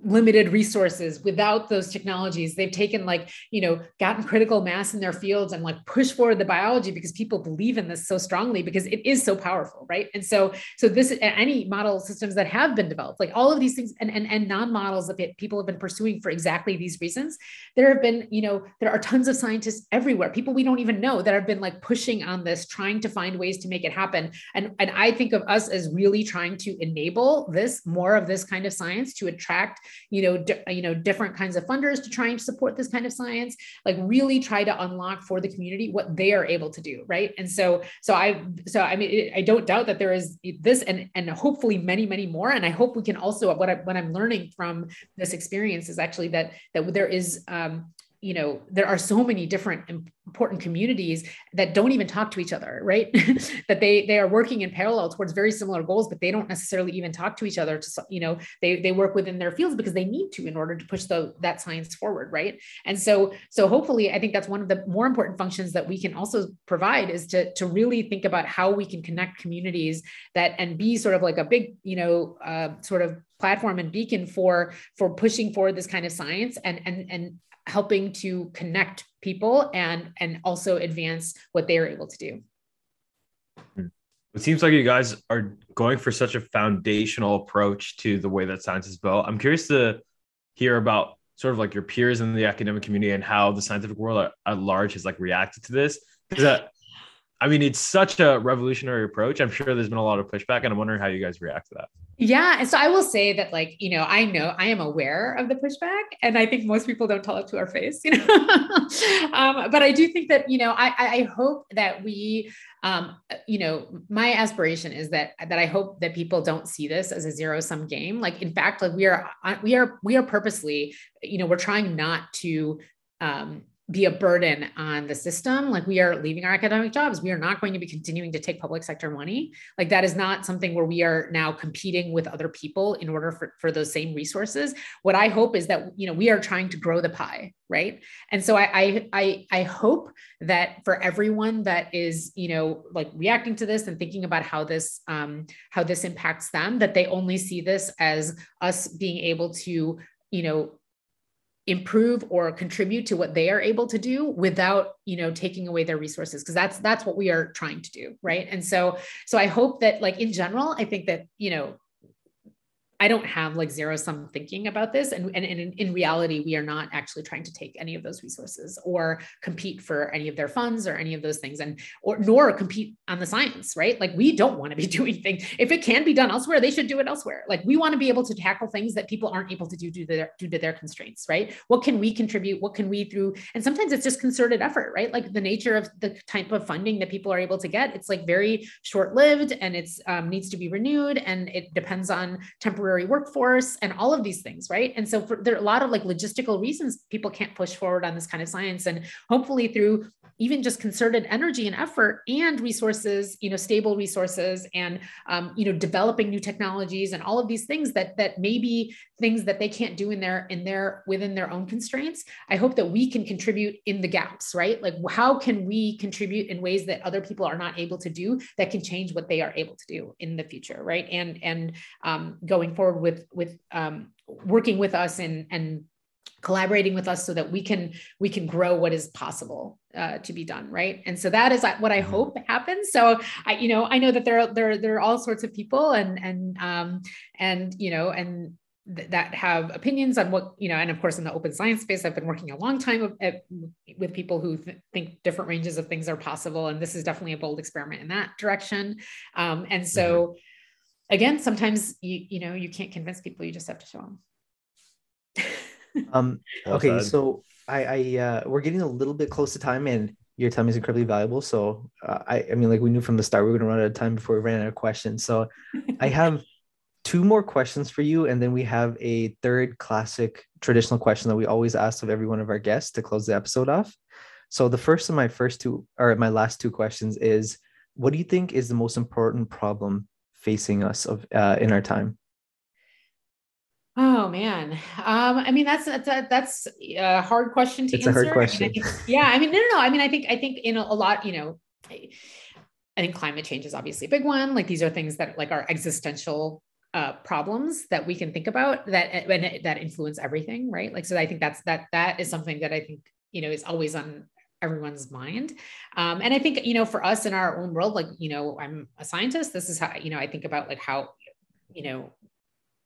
S1: limited resources without those technologies. They've taken like you know gotten critical mass in their fields and like push forward the biology because people believe in this so strongly because it is so powerful right? And so so this any model systems that have been developed like all of these things and and, and non-models that people have been pursuing for exactly these reasons there have been you know there are tons of scientists everywhere people we don't even know that have been like pushing on this trying to find ways to make it happen. And and i think of us as really trying to enable this more of this kind of science to attract you know, di- you know, different kinds of funders to try and support this kind of science, like really try to unlock for the community what they are able to do. Right. And so, so I, so I mean, I don't doubt that there is this and, and hopefully many, many more. And I hope we can also, what I, what I'm learning from this experience is actually that, that there is, um, you know there are so many different important communities that don't even talk to each other right? That they they are working in parallel towards very similar goals but they don't necessarily even talk to each other to you know they they work within their fields because they need to in order to push the that science forward right? And so so hopefully i think that's one of the more important functions that we can also provide is to to really think about how we can connect communities that and be sort of like a big you know uh, sort of platform and beacon for for pushing forward this kind of science and and and helping to connect people and and also advance what they are able to do
S2: it seems like you guys are going for such a foundational approach to the way that science is built i'm curious to hear about sort of like your peers in the academic community and how the scientific world at, at large has like reacted to this because I mean, it's such a revolutionary approach. I'm sure there's been a lot of pushback, and I'm wondering how you guys react to that.
S1: Yeah. And so I will say that, like, you know, I know I am aware of the pushback, and I think most people don't tell it to our face, you know. um, but I do think that, you know, I, I hope that we, um, you know, my aspiration is that that I hope that people don't see this as a zero sum game. Like, in fact, like we are, we are, we are purposely, you know, we're trying not to um, be a burden on the system. Like we are leaving our academic jobs. We are not going to be continuing to take public sector money. Like that is not something where we are now competing with other people in order for, for those same resources. What I hope is that, you know, we are trying to grow the pie. Right. And so I, I, I hope that for everyone that is, you know, like reacting to this and thinking about how this, um, how this impacts them, that they only see this as us being able to, you know, improve or contribute to what they are able to do without you know taking away their resources because that's that's what we are trying to do right? And so so i hope that like in general i think that you know I don't have like zero sum thinking about this. And, and, and in, in, reality, we are not actually trying to take any of those resources or compete for any of their funds or any of those things and or nor compete on the science, right? Like we don't want to be doing things. If it can be done elsewhere, they should do it elsewhere. Like we want to be able to tackle things that people aren't able to do due to their due to their constraints, right? What can we contribute? What can we through? And sometimes it's just concerted effort, right? Like the nature of the type of funding that people are able to get, it's like very short-lived and it's um, needs to be renewed and it depends on temporary temporary workforce and all of these things, right? And so for, there are a lot of like logistical reasons people can't push forward on this kind of science. And hopefully through even just concerted energy and effort and resources, you know, stable resources and um, you know, developing new technologies and all of these things that that maybe things that they can't do in their in their within their own constraints. I hope that we can contribute in the gaps, right? Like how can we contribute in ways that other people are not able to do that can change what they are able to do in the future, right? And and um, going forward forward with with um, working with us and and collaborating with us so that we can we can grow what is possible uh, to be done right? And so that is what i mm-hmm. hope happens. So i you know i know that there are there, there are all sorts of people and and um and you know and th- that have opinions on what you know and of course in the open science space i've been working a long time with, uh, with people who th- think different ranges of things are possible. And this is definitely a bold experiment in that direction. Um, and so mm-hmm again, sometimes you you know you can't convince people. You just have to show them.
S4: um. okay, so I I uh, we're getting a little bit close to time, and your time is incredibly valuable. So uh, I I mean, like we knew from the start we were going to run out of time before we ran out of questions. So I have two more questions for you, and then we have a third classic traditional question that we always ask of every one of our guests to close the episode off. So the first of my first two or my last two questions is what do you think is the most important problem facing us of uh, in our time?
S1: Oh man, um, I mean that's that's a, that's a hard question to
S4: it's
S1: answer.
S4: a hard question.
S1: I mean, I think, yeah, I mean no, no, no. I mean I think I think in a, a lot, you know, I think climate change is obviously a big one. Like these are things that like are existential uh, problems that we can think about that and that influence everything, right? Like so, I think that's that that is something that I think you know is always on everyone's mind. Um, and I think you know for us in our own world, like you know, I'm a scientist. This is how you know I think about like how you know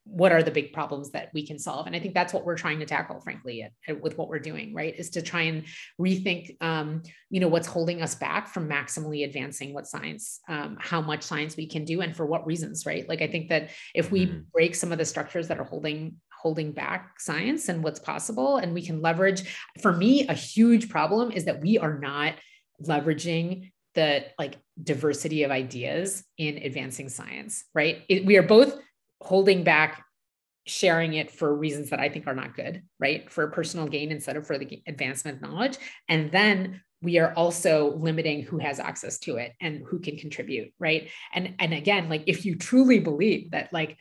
S1: what are the big problems that we can solve and i think that's what we're trying to tackle frankly at, at, with what we're doing right is to try and rethink um, you know what's holding us back from maximally advancing what science um, how much science we can do and for what reasons right like i think that if we mm-hmm. break some of the structures that are holding holding back science and what's possible and we can leverage for me a huge problem is that we are not leveraging the like diversity of ideas in advancing science right it, we are both holding back sharing it for reasons that I think are not good, right? For personal gain instead of for the advancement of knowledge. And then we are also limiting who has access to it and who can contribute, right? And and again, like if you truly believe that like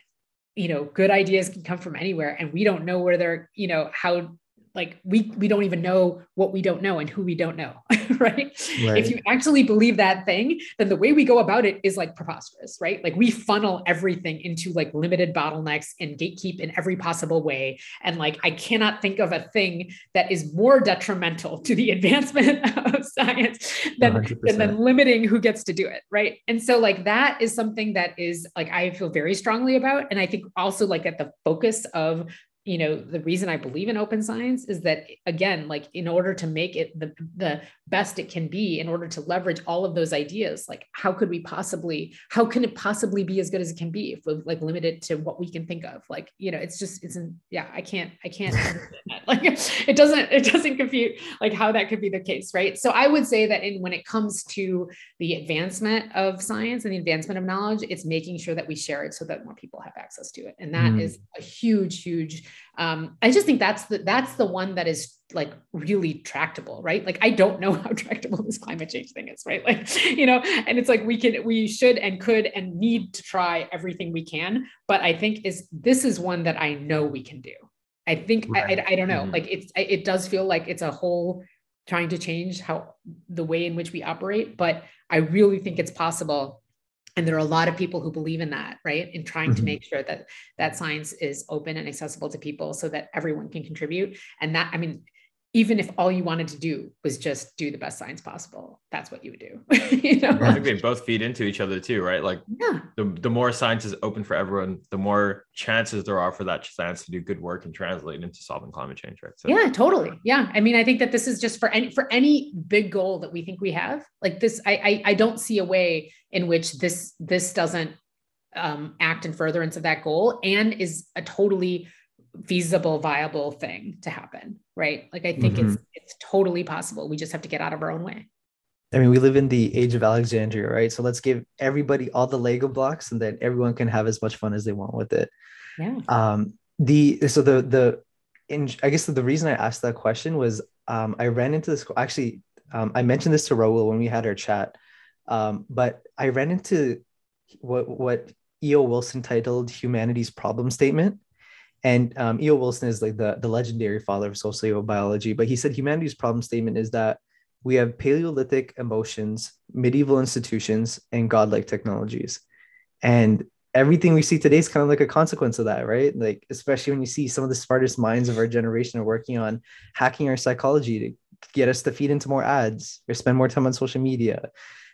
S1: you know good ideas can come from anywhere and we don't know where they're you know how like we we don't even know what we don't know and who we don't know right? right? if you actually believe that thing then the way we go about it is like preposterous right? Like we funnel everything into like limited bottlenecks and gatekeep in every possible way. And like i cannot think of a thing that is more detrimental to the advancement of science than, than, than limiting who gets to do it right? And so like that is something that is like i feel very strongly about. And i think also like at the focus of you know the reason i believe in open science is that again like in order to make it the, the best it can be in order to leverage all of those ideas. Like how could we possibly how can it possibly be as good as it can be if we're like limit it to what we can think of? Like you know it's just it's yeah i can't i can't like it doesn't it doesn't compute like how that could be the case right? So i would say that in when it comes to the advancement of science and the advancement of knowledge it's making sure that we share it so that more people have access to it. And that mm. is a huge huge um, I just think that's the that's the one that is like really tractable, right? Like I don't know how tractable this climate change thing is, right? Like you know, and it's like we can we should and could and need to try everything we can, but I think is this is one that I know we can do. I think right. I, I, I don't know, mm-hmm. like it's it does feel like it's a whole trying to change how the way in which we operate, but I really think it's possible and there are a lot of people who believe in that right in trying mm-hmm. to make sure that that science is open and accessible to people so that everyone can contribute and that i mean even if all you wanted to do was just do the best science possible, that's what you would do. you
S2: know? I think they both feed into each other too, right? Like yeah. the, the more science is open for everyone, the more chances there are for that science to do good work and translate into solving climate change, right?
S1: So, yeah, totally. Yeah. I mean, I think that this is just for any for any big goal that we think we have. Like this, I I, I don't see a way in which this this doesn't um, act in furtherance of that goal and is a totally feasible viable thing to happen right? Like i think mm-hmm. it's it's totally possible. We just have to get out of our own way.
S4: I mean we live in the age of alexandria right? So let's give everybody all the lego blocks and then everyone can have as much fun as they want with it.
S1: Yeah.
S4: Um the so the the in, i guess the reason i asked that question was um i ran into this actually um, i mentioned this to Raul when we had our chat um but i ran into what what eo wilson titled humanity's problem statement and um, E.O. Wilson is like the, the legendary father of sociobiology, but he said humanity's problem statement is that we have Paleolithic emotions, medieval institutions, and godlike technologies. And everything we see today is kind of like a consequence of that, right? Like, especially when you see some of the smartest minds of our generation are working on hacking our psychology to get us to feed into more ads or spend more time on social media.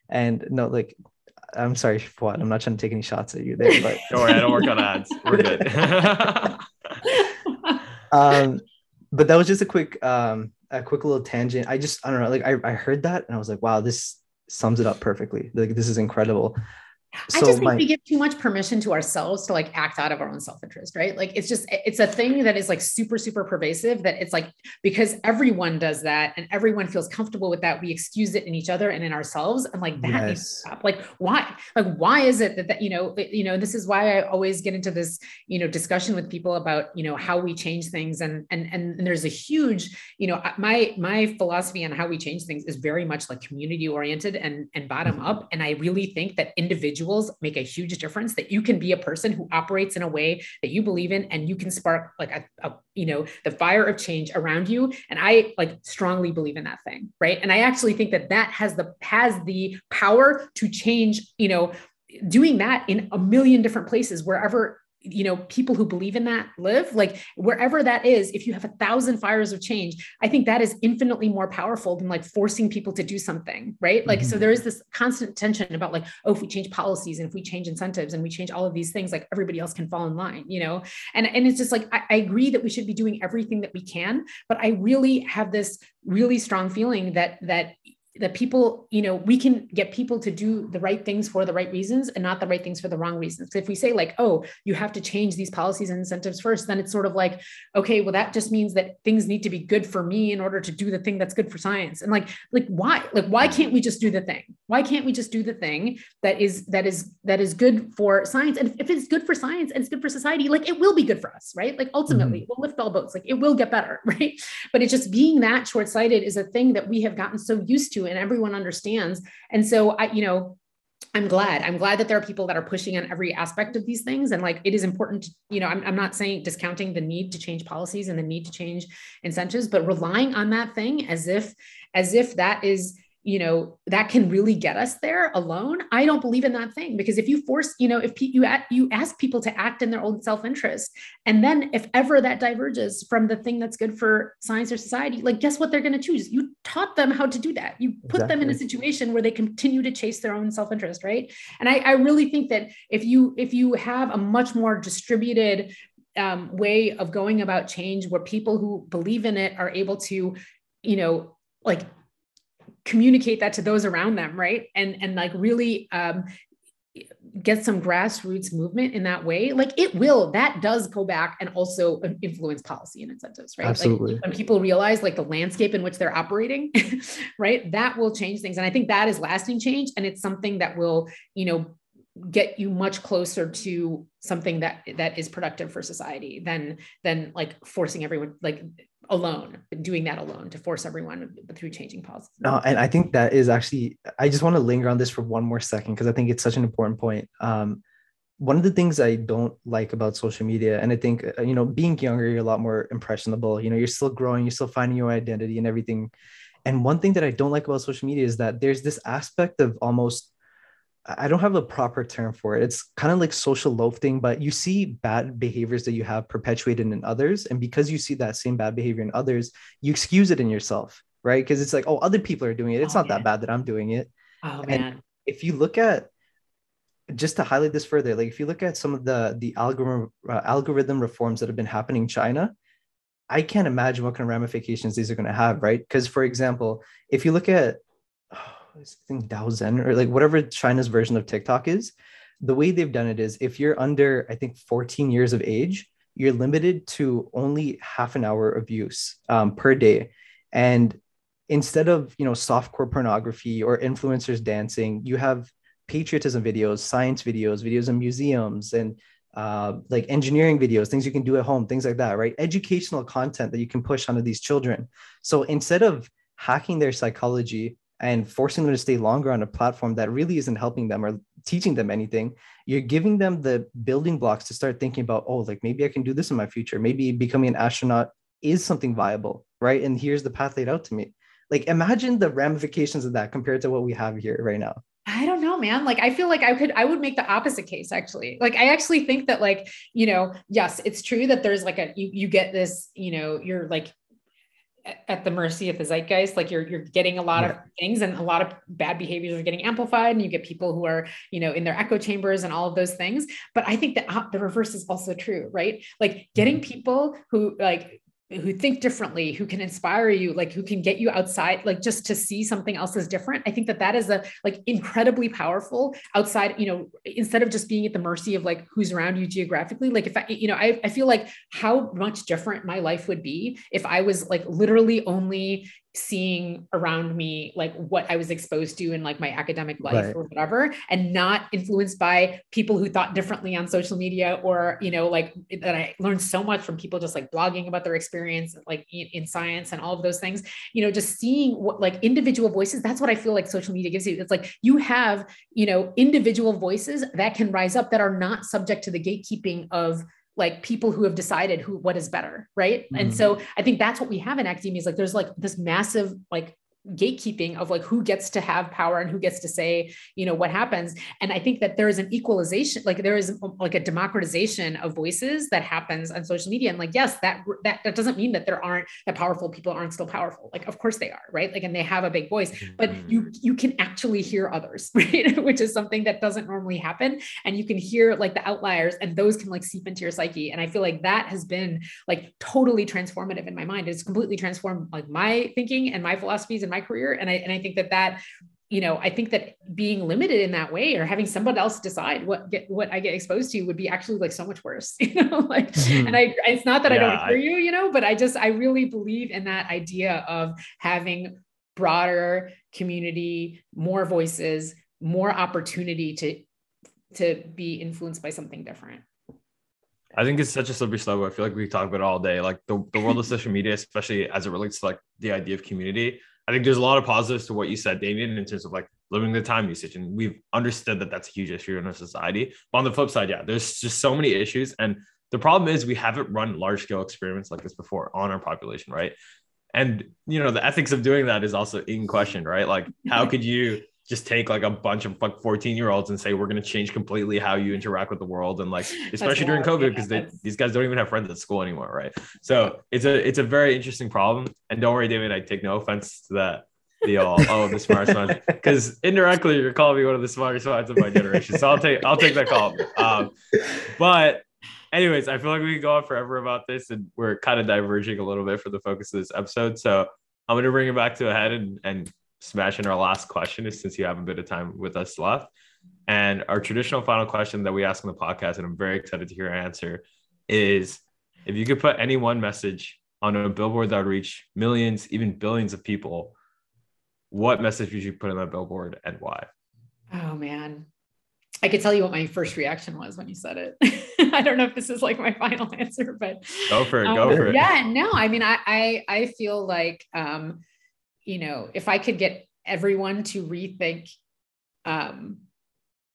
S4: And no, like I'm sorry, what I'm not trying to take any shots at you there, but
S2: don't worry, I don't work on ads. We're good.
S4: um, but that was just a quick, um, a quick little tangent. I just, I don't know, like I, I heard that and I was like, wow, this sums it up perfectly. Like this is incredible.
S1: So I just think my, we give too much permission to ourselves to like act out of our own self-interest, right? Like it's just it's a thing that is like super super pervasive that it's like because everyone does that and everyone feels comfortable with that, we excuse it in each other and in ourselves and like that yes. needs to stop. Like why? Like why is it that that you know, you know, this is why I always get into this, you know, discussion with people about, you know, how we change things and and and, and there's a huge, you know, my my philosophy on how we change things is very much like community oriented and and bottom mm-hmm. up and I really think that individuals individuals make a huge difference that you can be a person who operates in a way that you believe in and you can spark like a, a you know the fire of change around you. And i like strongly believe in that thing right? And i actually think that that has the has the power to change you know doing that in a million different places wherever you know people who believe in that live like wherever that is if you have a thousand fires of change i think that is infinitely more powerful than like forcing people to do something right like mm-hmm. so there is this constant tension about like oh if we change policies and if we change incentives and we change all of these things like everybody else can fall in line you know and and it's just like I, I agree that we should be doing everything that we can but i really have this really strong feeling that that that people, you know, we can get people to do the right things for the right reasons and not the right things for the wrong reasons. If we say like, oh, you have to change these policies and incentives first, then it's sort of like, okay, well, that just means that things need to be good for me in order to do the thing that's good for science. And like, like why? Like, why can't we just do the thing? Why can't we just do the thing that is that is that is good for science? And if it's good for science and it's good for society, like it will be good for us, right? Like ultimately, mm-hmm. we'll lift all boats, like it will get better, right? But it's just being that short-sighted is a thing that we have gotten so used to and everyone understands. And so I, you know, I'm glad. I'm glad that there are people that are pushing on every aspect of these things. And like it is important to, you know, I'm, I'm not saying discounting the need to change policies and the need to change incentives, but relying on that thing as if, as if that is you know that can really get us there alone i don't believe in that thing. Because if you force you know if you you ask people to act in their own self-interest and then if ever that diverges from the thing that's good for science or society like guess what they're going to choose? You taught them how to do that. You put exactly. them in a situation where they continue to chase their own self-interest right? And I, I really think that if you if you have a much more distributed um, way of going about change where people who believe in it are able to you know like communicate that to those around them right? And and like really um, get some grassroots movement in that way. Like it will that does go back and also influence policy and incentives right?
S4: Absolutely.
S1: like when people realize like the landscape in which they're operating right? That will change things. And i think that is lasting change. And it's something that will you know get you much closer to something that that is productive for society than than like forcing everyone like alone doing that alone to force everyone through changing policies.
S4: No and i think that is actually i just want to linger on this for one more second because i think it's such an important point. Um, one of the things i don't like about social media and i think uh, you know being younger you're a lot more impressionable you know you're still growing you're still finding your identity and everything. And one thing that i don't like about social media is that there's this aspect of almost I don't have a proper term for it. It's kind of like social loafing, but you see bad behaviors that you have perpetuated in others. And because you see that same bad behavior in others, you excuse it in yourself, right? Because it's like, oh, other people are doing it. It's oh, not man. that bad that I'm doing it.
S1: Oh, and man.
S4: If you look at, just to highlight this further, like if you look at some of the the algorithm uh, algorithm reforms that have been happening in China, I can't imagine what kind of ramifications these are going to have, right? Because for example, if you look at I think Douyin or like whatever China's version of TikTok is, the way they've done it is if you're under, I think, 14 years of age, you're limited to only half an hour of use um, per day. And instead of, you know, softcore pornography or influencers dancing, you have patriotism videos, science videos, videos in museums, and uh, like engineering videos, things you can do at home, things like that, right? Educational content that you can push onto these children. So instead of hacking their psychology and forcing them to stay longer on a platform that really isn't helping them or teaching them anything you're giving them the building blocks to start thinking about oh like maybe i can do this in my future maybe becoming an astronaut is something viable right and here's the path laid out to me like imagine the ramifications of that compared to what we have here right now
S1: I don't know, man. Like, I feel like I could, I would make the opposite case actually. Like, I actually think that, like, you know, yes, it's true that there's like a, you, you get this, you know, you're like at the mercy of the zeitgeist like you're you're getting a lot yeah. of things and a lot of bad behaviors are getting amplified and you get people who are you know in their echo chambers and all of those things but i think that the reverse is also true right like getting mm-hmm. people who like who think differently who can inspire you like who can get you outside like just to see something else is different. I think that that is a like incredibly powerful outside you know instead of just being at the mercy of like who's around you geographically. Like if i you know i, I feel like how much different my life would be if i was like literally only seeing around me like what I was exposed to in like my academic life
S4: Right.
S1: or whatever and not influenced by people who thought differently on social media or you know like that I learned so much from people just like blogging about their experience like in, in science and all of those things you know just seeing what like individual voices that's what I feel like social media gives you it's like you have you know individual voices that can rise up that are not subject to the gatekeeping of like people who have decided who what is better right and
S4: Mhm.
S1: so i think that's what we have in academia is like there's like this massive like gatekeeping of like who gets to have power and who gets to say you know what happens. And i think that there is an equalization like there is like a democratization of voices that happens on social media. And like yes that that, that doesn't mean that there aren't that powerful people aren't still powerful. Like of course they are right? Like and they have a big voice. But
S2: Mm-hmm.
S1: you you can actually hear others right? Which is something that doesn't normally happen. And you can hear like the outliers and those can like seep into your psyche. And i feel like that has been like totally transformative in my mind. It's completely transformed like my thinking and my philosophies and my career and i and i think that that you know i think that being limited in that way or having somebody else decide what get what i get exposed to would be actually like so much worse you know like
S4: Mhm.
S1: and i it's not that i don't hear you you know but i just i really believe in that idea of having broader community more voices more opportunity to to be influenced by something different
S2: I think it's such a slippery slope. I feel like we talk about it all day. Like the, the world of social media, especially as it relates to like the idea of community. I think there's a lot of positives to what you said, Damien, in terms of like limiting the time usage. And we've understood that that's a huge issue in our society. But on the flip side, yeah, there's just so many issues. And the problem is we haven't run large scale experiments like this before on our population, right? And you know, the ethics of doing that is also in question, right? Like, how could you just take like a bunch of like 14 year olds and say we're going to change completely how you interact with the world and like especially during covid because
S1: that's-
S2: these guys don't even have friends at school anymore right? So it's a it's a very interesting problem and don't worry david i take no offense to that the all oh the smartest minds. Because indirectly you're calling me one of the smartest ones of my generation so i'll take i'll take that call. Um but anyways i feel like we could go on forever about this and we're kind of diverging a little bit for the focus of this episode so i'm going to bring it back to a head and and smash in our last question is since you have a bit of time with us left. And our traditional final question that we ask in the podcast, and I'm very excited to hear your answer, is if you could put any one message on a billboard that would reach millions, even billions of people, what message would you put on that billboard and why?
S1: oh man i could tell you what my first reaction was when you said it i don't know if this is like my final answer but
S2: Go for it.
S1: Um,
S2: Go for it.
S1: Yeah, no, I mean, I, I, I feel like, um, you know, if I could get everyone to rethink, um,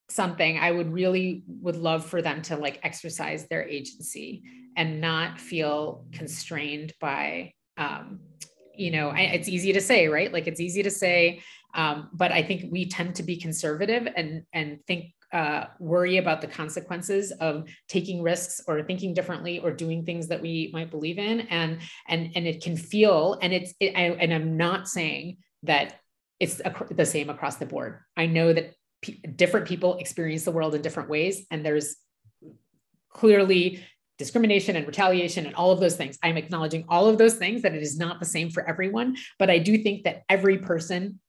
S1: something, I would really would love for them to like exercise their agency and not feel constrained by, um, you know, I, it's easy to say, right? Like it's easy to say, um, but I think we tend to be conservative and and think uh, worry about the consequences of taking risks or thinking differently or doing things that we might believe in. And and and it can feel and it's it, I, and i'm not saying that it's the same across the board. I know that p- different people experience the world in different ways and there's clearly discrimination and retaliation and all of those things. I'm acknowledging all of those things that it is not the same for everyone but i do think that every person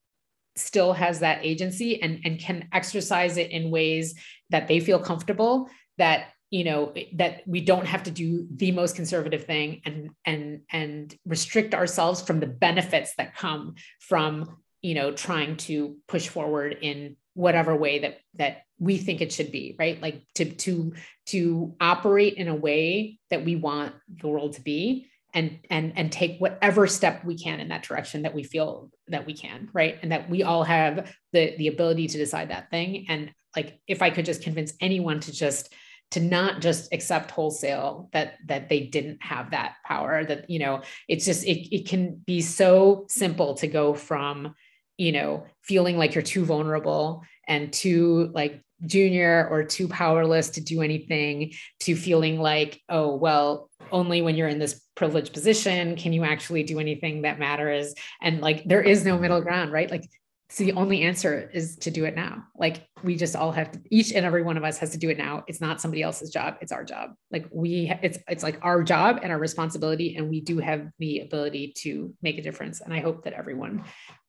S1: still has that agency and, and can exercise it in ways that they feel comfortable that you know that we don't have to do the most conservative thing and and and restrict ourselves from the benefits that come from you know trying to push forward in whatever way that that we think it should be right? Like to to to operate in a way that we want the world to be and and and take whatever step we can in that direction that we feel that we can right? And that we all have the the ability to decide that thing. And like if i could just convince anyone to just to not just accept wholesale that that they didn't have that power that you know it's just it, it can be so simple to go from you know feeling like you're too vulnerable and too like junior or too powerless to do anything to feeling like oh well only when you're in this privileged position can you actually do anything that matters. And like there is no middle ground right? Like so the only answer is to do it now. Like we just all have to each and every one of us has to do it now. It's not somebody else's job. It's our job. Like we it's it's like our job and our responsibility and we do have the ability to make a difference. And i hope that everyone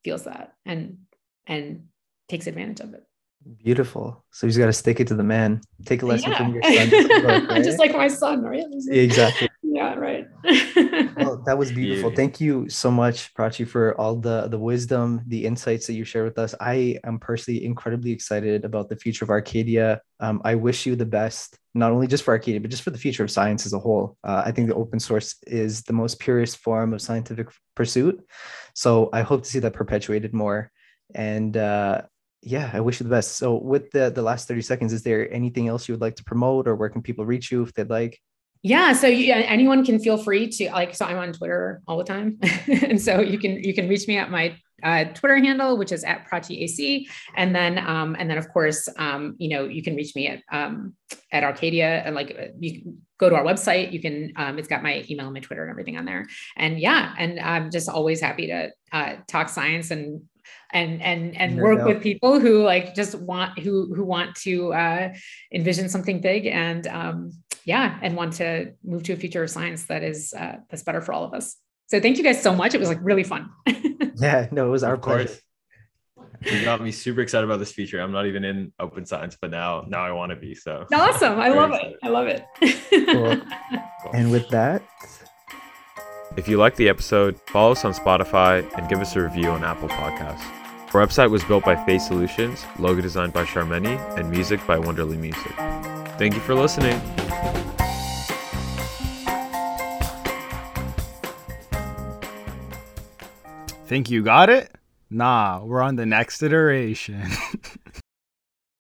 S1: feels that and and takes advantage of it
S4: Beautiful. So you just got to stick it to the man. Take a lesson
S1: yeah.
S4: from your son.
S1: just like my son right
S4: Yeah, exactly.
S1: Yeah, right.
S4: well, that was beautiful. Yeah. Thank you so much, Prachee, for all the the wisdom, the insights that you shared with us. I am personally incredibly excited about the future of Arcadia. Um, I wish you the best, not only just for Arcadia, but just for the future of science as a whole. Uh, I think the open source is the most purest form of scientific pursuit. So I hope to see that perpetuated more. And uh, yeah, I wish you the best. So with the the last 30 seconds, is there anything else you would like to promote or where can people reach you if they'd like?
S1: Yeah, so you, anyone can feel free to like. So I'm on Twitter all the time, and so you can you can reach me at my uh, Twitter handle, which is at pracheeac, and then um, and then of course um, you know you can reach me at um, at Arcadia and like uh, you go to our website. You can um, it's got my email and my Twitter and everything on there. And yeah, and I'm just always happy to uh, talk science and and and and no work doubt. with people who like just want who who want to uh, envision something big and um, yeah, and want to move to a future of science that is uh, that's better for all of us. So thank you guys so much. It was like really fun.
S4: yeah, no, it was our of pleasure. Course.
S2: You got me super excited about this feature. I'm not even in open science, but now now I want to be. So
S1: awesome. I love excited. it. I love it.
S4: cool. And with that,
S3: if you like the episode, follow us on Spotify and give us a review on Apple Podcasts. Our website was built by Face Solutions, logo designed by Charmeni, and music by Wonderly Music. Thank you for listening.
S5: Think you got it? Nah, we're on the next iteration.